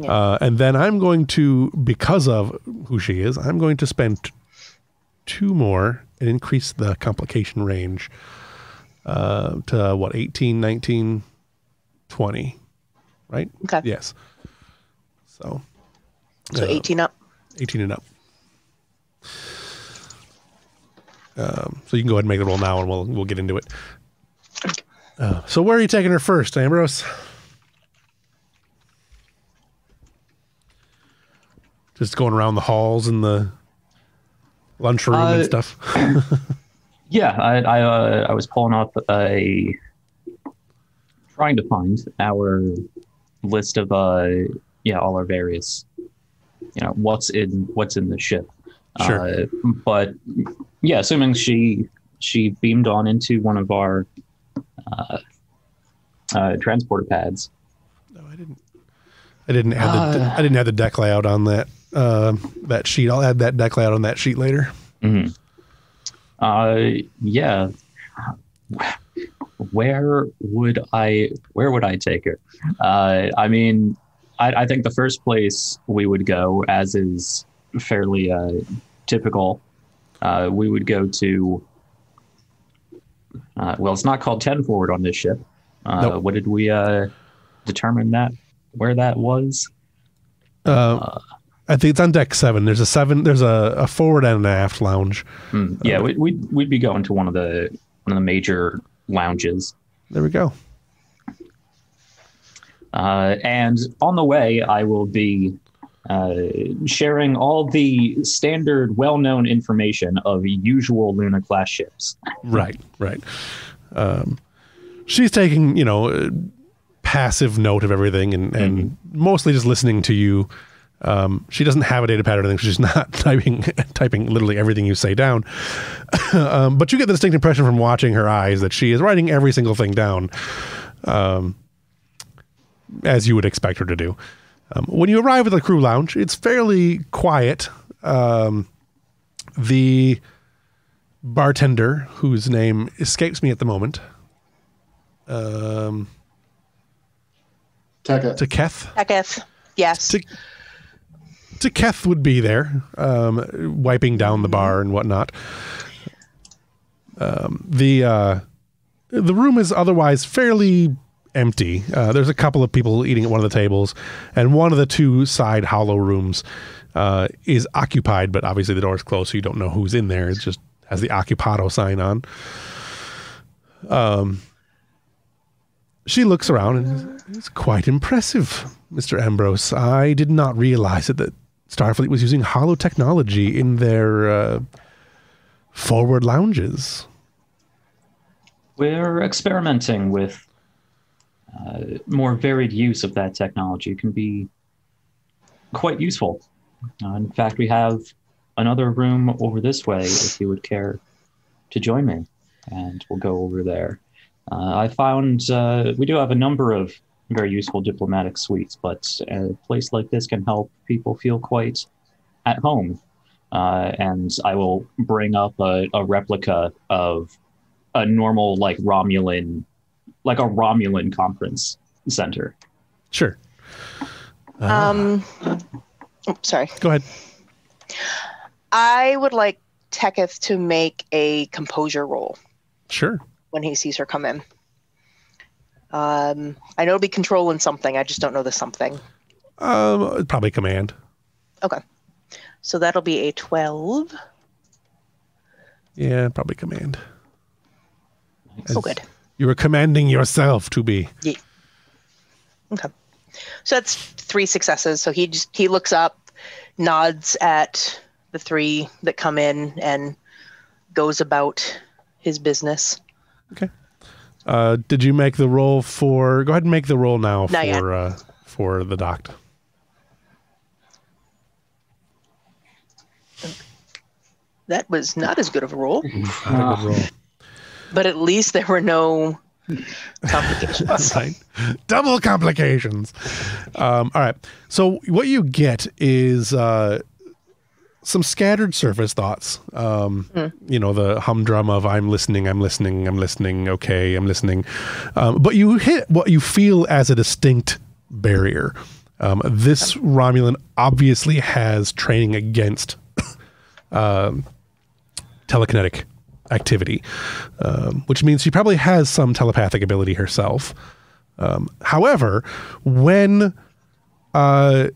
Yeah. Uh, and then I'm going to, because of who she is, I'm going to spend two more and increase the complication range uh, to what 18, 19, 20, right? Okay. Yes. So So uh, 18 up. 18 and up. Um, so you can go ahead and make the roll now, and we'll we'll get into it. Uh, so where are you taking her first, Ambrose? Just going around the halls and the lunchroom and Uh, stuff. Yeah, I I, uh, I was pulling up a trying to find our list of uh yeah all our various you know what's in what's in the ship. Sure. Uh, but yeah, assuming she she beamed on into one of our uh, uh, transporter pads. No, I didn't. I didn't add the Uh. I didn't add the deck layout on that uh, that sheet. I'll add that deck layout on that sheet later. hmm Uh, yeah. Where would I where would I take her? Uh, I mean, I, I think the first place we would go, as is fairly uh, typical, uh, we would go to. Uh, well, it's not called ten forward on this ship. Uh, Nope. What did we uh, determine that where that was? Uh, I think it's on deck seven. There's a seven. There's a, a forward and an aft lounge. Hmm, yeah, we, we'd we'd be going to one of the one of the major lounges. There we go. Uh, and on the way, I will be uh, sharing all the standard, well known information of usual Luna class ships. Right, right. Um, she's taking, you know, uh, passive note of everything and, and mostly just listening to you. Um, she doesn't have a data pad or anything. She's not typing typing literally everything you say down. um, but you get the distinct impression from watching her eyes that she is writing every single thing down, um, as you would expect her to do. Um, when you arrive at the crew lounge, it's fairly quiet. Um, the bartender, whose name escapes me at the moment, um, Taka. to Keth. Yes. To, to Keth would be there, um, wiping down the bar and whatnot. Um, the uh, the room is otherwise fairly empty. Uh, there's a couple of people eating at one of the tables, and one of the two side hollow rooms uh, is occupied, but obviously the door is closed, so you don't know who's in there. It just has the occupado sign on. Um, she looks around and it's quite impressive, Mr. Ambrose. I did not realize it, that Starfleet was using hollow technology in their uh, forward lounges. We're experimenting with uh, more varied use of that technology. It can be quite useful. Uh, in fact, we have another room over this way if you would care to join me, and we'll go over there. Uh, I found uh, we do have a number of very useful diplomatic suites, but a place like this can help people feel quite at home. Uh, and I will bring up a, a replica of a normal, like Romulan, like a Romulan conference center. Sure. Uh, Um, oh, sorry. go ahead. I would like Teketh to make a composure roll Sure. when he sees her come in. Um, I know it'll be controlling something. I just don't know the something. Um, probably command. Okay. So that'll be a 12. Yeah, probably command. Oh, good. You were commanding yourself to be. Okay. So that's three successes. So he just he looks up, nods at the three that come in, and goes about his business. Uh, did you make the roll for? Go ahead and make the roll now Not for uh, for the docked. That was not as good of a roll, Not a good roll. but at least there were no complications. Right. Double complications. Um, all right. So what you get is uh, some scattered surface thoughts. Um, You know, the humdrum of "I'm listening, I'm listening, I'm listening." Okay, I'm listening. Um, but you hit what you feel as a distinct barrier. Um, this Romulan obviously has training against um, telekinetic activity, um, which means she probably has some telepathic ability herself. Um, however, when uh,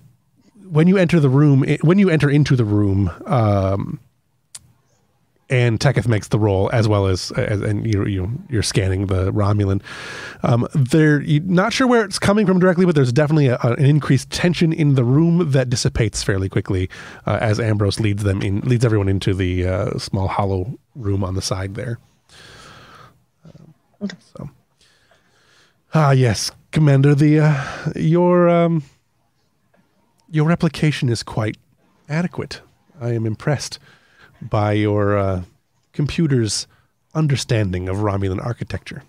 when you enter the room, when you enter into the room, um, and Teketh makes the roll as well as, as and you you you're scanning the Romulan. Um, there, not sure where it's coming from directly, but there's definitely a, an increased tension in the room that dissipates fairly quickly uh, as Ambrose leads them in, leads everyone into the uh, small hollow room on the side there. Uh, so, ah, yes, Commander, the uh, your um, your replication is quite adequate. I am impressed by your uh, computer's understanding of Romulan architecture.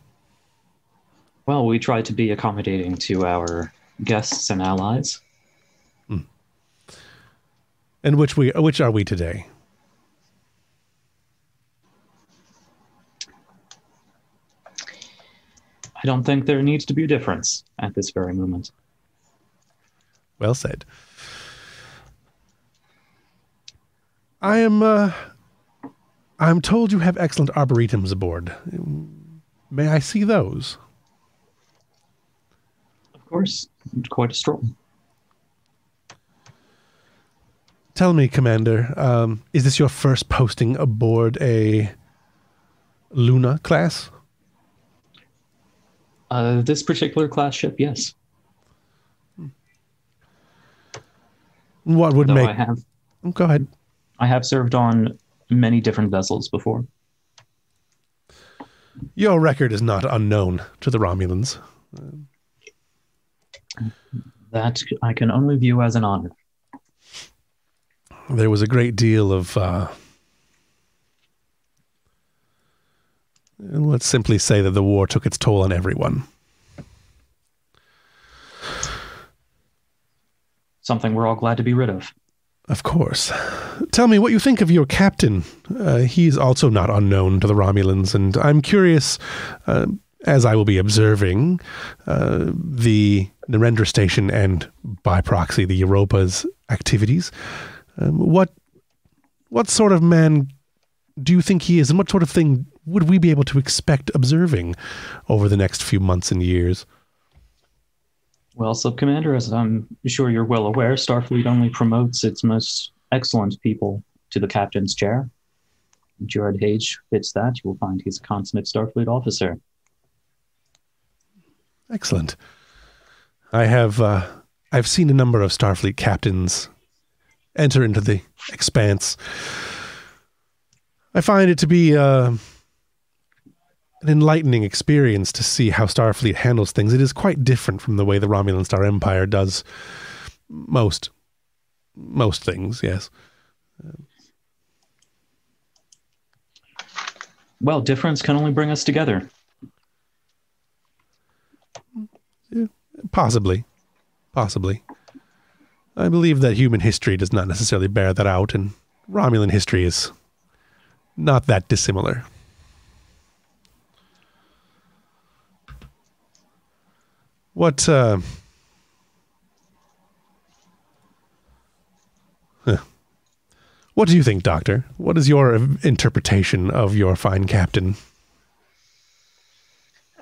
Well, we try to be accommodating to our guests and allies. And which we which are we today? I don't think there needs to be a difference at this very moment. Well said. I am uh I'm told you have excellent arboretums aboard. May I see those? Of course, quite a stroll. Tell me, Commander, um, is this your first posting aboard a Luna class? Uh, this particular class ship, yes. What would make? I have, Go ahead. I have served on many different vessels before. Your record is not unknown to the Romulans. That I can only view as an honor. There was a great deal of, uh, let's simply say that the war took its toll on everyone. Something we're all glad to be rid of. Of course. Tell me what you think of your captain. Uh, he's also not unknown to the Romulans, and I'm curious, uh, as I will be observing uh, the Narendra station and by proxy the Europa's activities. Um, what what sort of man do you think he is, and what sort of thing would we be able to expect observing over the next few months and years? Well, Sub Commander, as I'm sure you're well aware, Starfleet only promotes its most excellent people to the captain's chair. Jared Hage fits that. You will find he's a consummate Starfleet officer. Excellent. I have uh, I've seen a number of Starfleet captains enter into the expanse. I find it to be uh, an enlightening experience to see how Starfleet handles things. It is quite different from the way the Romulan Star Empire does most most things. Yes. Well, difference can only bring us together. Possibly. Possibly. I believe that human history does not necessarily bear that out, and Romulan history is not that dissimilar. What, uh, huh. what do you think, Doctor? What is your interpretation of your fine captain?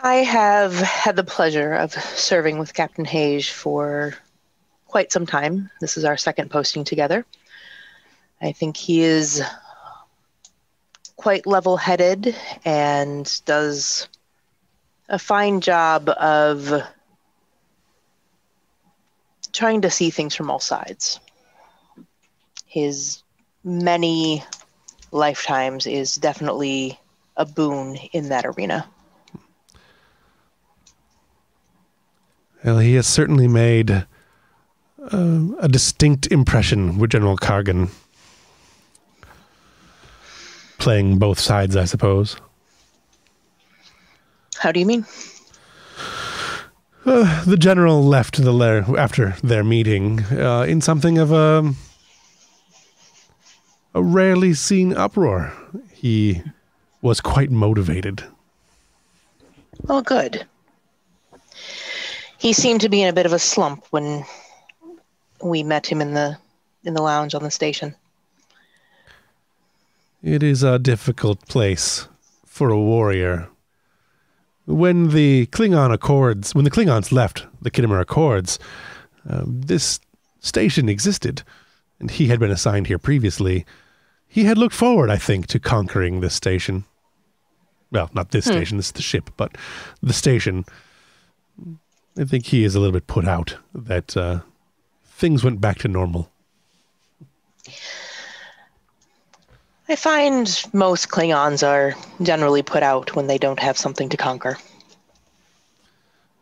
I have had the pleasure of serving with Captain Hage for quite some time. This is our second posting together. I think he is quite level headed and does a fine job of trying to see things from all sides. His many lifetimes is definitely a boon in that arena. Well, he has certainly made uh, a distinct impression with General Kargan, Playing both sides, I suppose. How do you mean? Uh, the general left the lair after their meeting uh, in something of a a rarely seen uproar. He was quite motivated. Well, good. He seemed to be in a bit of a slump when we met him in the in the lounge on the station. It is a difficult place for a warrior. When the Klingon Accords, when the Klingons left the Khitomer Accords, um, this station existed, and he had been assigned here previously. He had looked forward, I think, to conquering this station. Well, not this Hmm. station, this is the ship, but the station. I think he is a little bit put out that uh, things went back to normal. I find most Klingons are generally put out when they don't have something to conquer.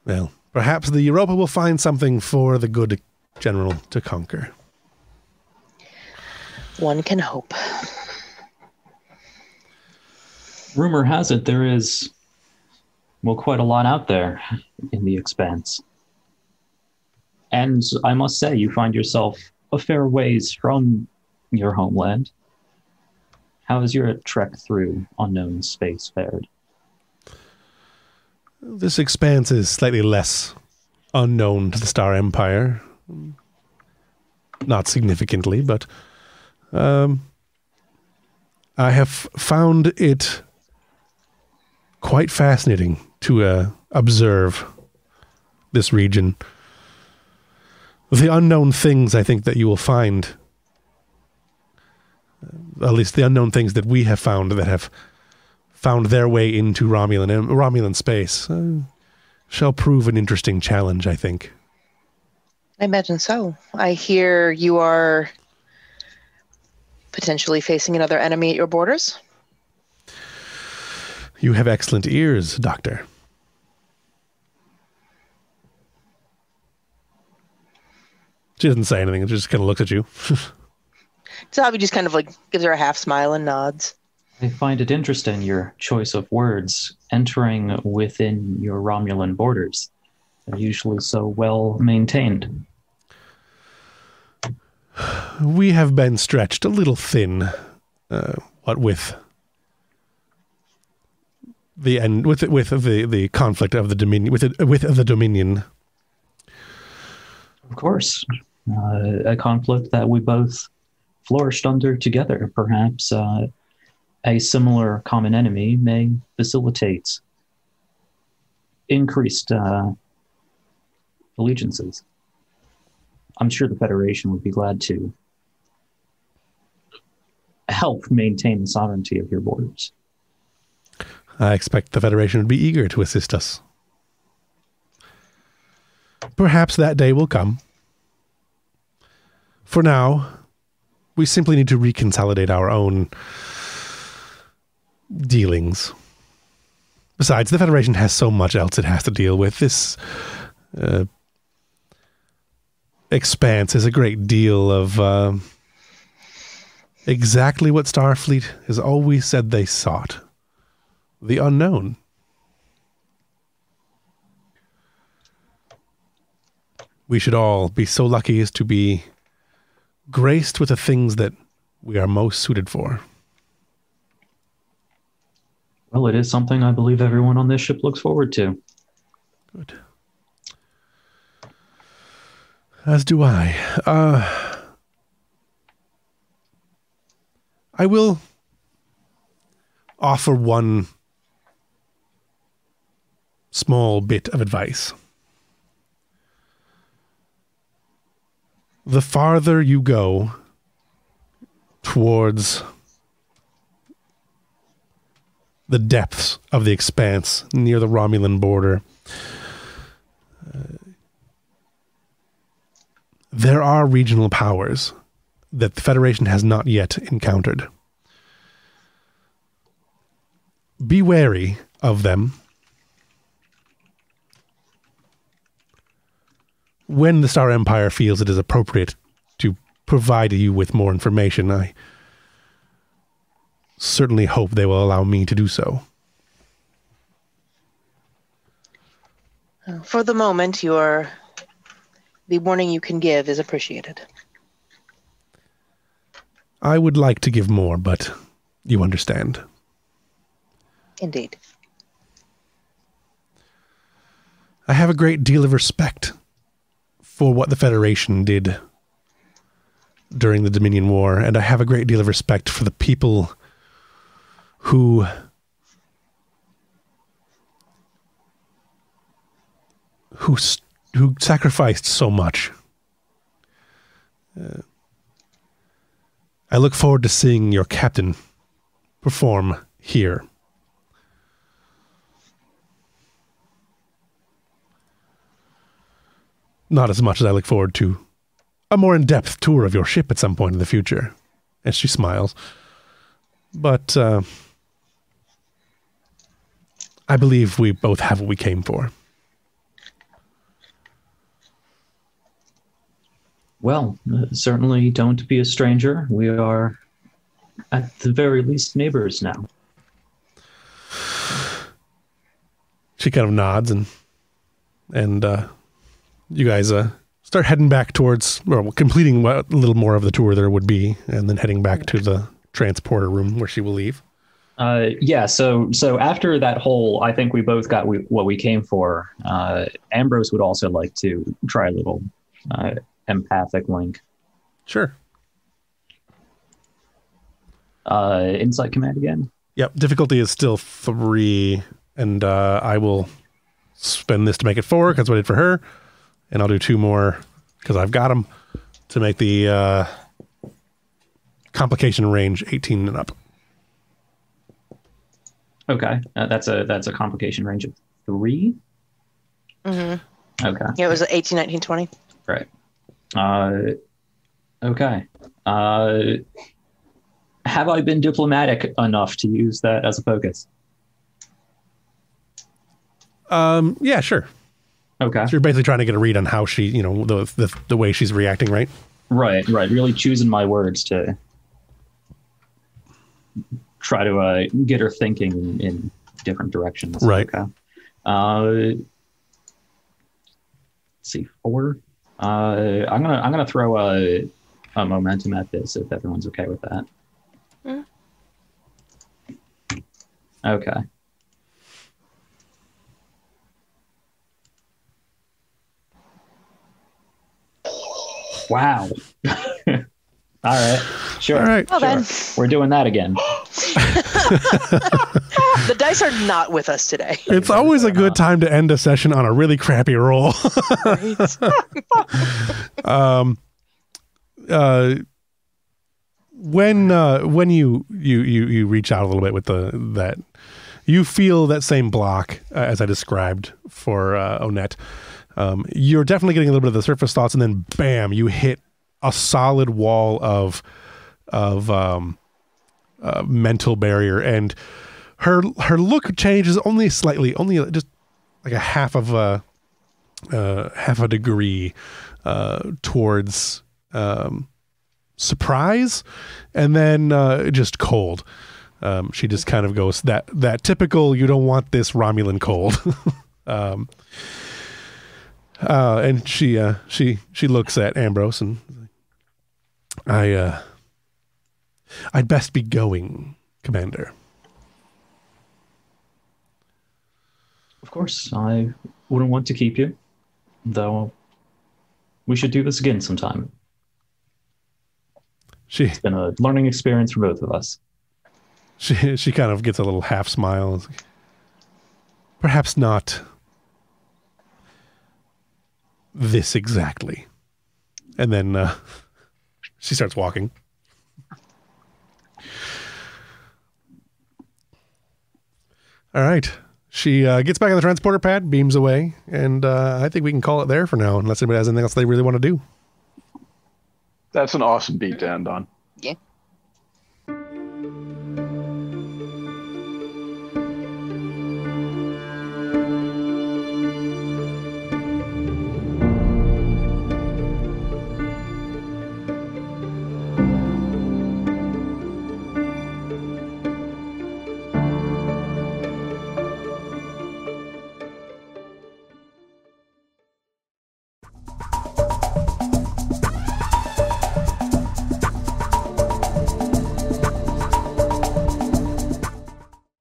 Well, perhaps the Europa will find something for the good general to conquer. One can hope. Rumor has it there is, well, quite a lot out there in the expanse. And I must say, you find yourself a fair ways from your homeland. How has your trek through unknown space fared? This expanse is slightly less unknown to the Star Empire. Not significantly, but um, I have found it quite fascinating to uh, observe this region. The unknown things I think that you will find, at least the unknown things that we have found that have found their way into Romulan Romulan space, uh, shall prove an interesting challenge. I think. I imagine so. I hear you are potentially facing another enemy at your borders. You have excellent ears, Doctor. She doesn't say anything. She just kind of looks at you. Zabi just kind of like gives her a half smile and nods. I find it interesting your choice of words entering within your Romulan borders. They're usually so well maintained. we have been stretched a little thin. Uh, what with the end with with the the conflict of the dominion with the, with the dominion. Of course, uh, a conflict that we both flourished under together. Perhaps uh, a similar common enemy may facilitate increased uh, allegiances. I'm sure the Federation would be glad to help maintain the sovereignty of your borders. I expect the Federation would be eager to assist us. perhaps that day will come. For now, we simply need to reconsolidate our own dealings. Besides, the Federation has so much else it has to deal with. This uh, expanse is a great deal of uh, exactly what Starfleet has always said they sought the unknown. We should all be so lucky as to be graced with the things that we are most suited for. Well, it is something I believe everyone on this ship looks forward to. Good. As do I. Uh, I will offer one small bit of advice. The farther you go towards the depths of the expanse near the Romulan border, uh, there are regional powers that the Federation has not yet encountered. Be wary of them. When the Star Empire feels it is appropriate to provide you with more information, I certainly hope they will allow me to do so. For the moment, your the warning you can give is appreciated. I would like to give more, but you understand. Indeed. I have a great deal of respect for what the Federation did during the Dominion War, and I have a great deal of respect for the people who who who sacrificed so much. Uh, I look forward to seeing your captain perform here. Not as much as I look forward to a more in depth tour of your ship at some point in the future. And she smiles. But uh, I believe we both have what we came for. Well, uh, certainly don't be a stranger. We are, at the very least, neighbors now. She kind of nods and and uh, you guys uh, start heading back towards or completing what little more of the tour there would be, and then heading back to the transporter room where she will leave. Uh, yeah. So, so after that whole, I think we both got we, what we came for. Uh, Ambrose would also like to try a little uh, empathic link. Sure. Uh, insight command again. Yep. Difficulty is still three, and uh, I will spend this to make it four because I did for her, and I'll do two more because I've got them to make the uh, complication range eighteen and up. Okay, uh, that's a that's a complication range of three. Mm-hmm. Okay, Yeah, it was 18, 19, 20. right. Uh, okay. Uh, have I been diplomatic enough to use that as a focus? Um. Yeah. Sure. Okay. So you're basically trying to get a read on how she, you know, the the, the way she's reacting, right? Right, right. Really choosing my words to try to uh, get her thinking in, in different directions. Right. Okay. Uh, let's see, four. Uh, I'm gonna I'm gonna throw a, a momentum at this if everyone's okay with that. Mm. Okay. Wow. All right. Sure. All right. Well, Sure. then, We're doing that again. the dice are not with us today. It's always a good time to end a session on a really crappy roll. um, uh, when uh, when you, you you you reach out a little bit with the that you feel that same block uh, as I described for uh, Onette. Um, you're definitely getting a little bit of the surface thoughts, and then bam, you hit a solid wall of of um, uh, mental barrier, and her her look changes only slightly, only just like a half of a uh, half a degree uh, towards um, surprise, and then uh, just cold. Um, she just kind of goes that that typical you don't want this Romulan cold. uh, and she uh, she she looks at Ambrose and I uh, I'd best be going, Commander. Of course, I wouldn't want to keep you, though. We should do this again sometime. She It's been a learning experience for both of us. she she kind of gets a little half smile. Perhaps not this exactly. And then uh, she starts walking. All right. She uh, gets back on the transporter pad, beams away, and uh, I think we can call it there for now, unless anybody has anything else they really want to do. That's an awesome beat to end on. Yeah.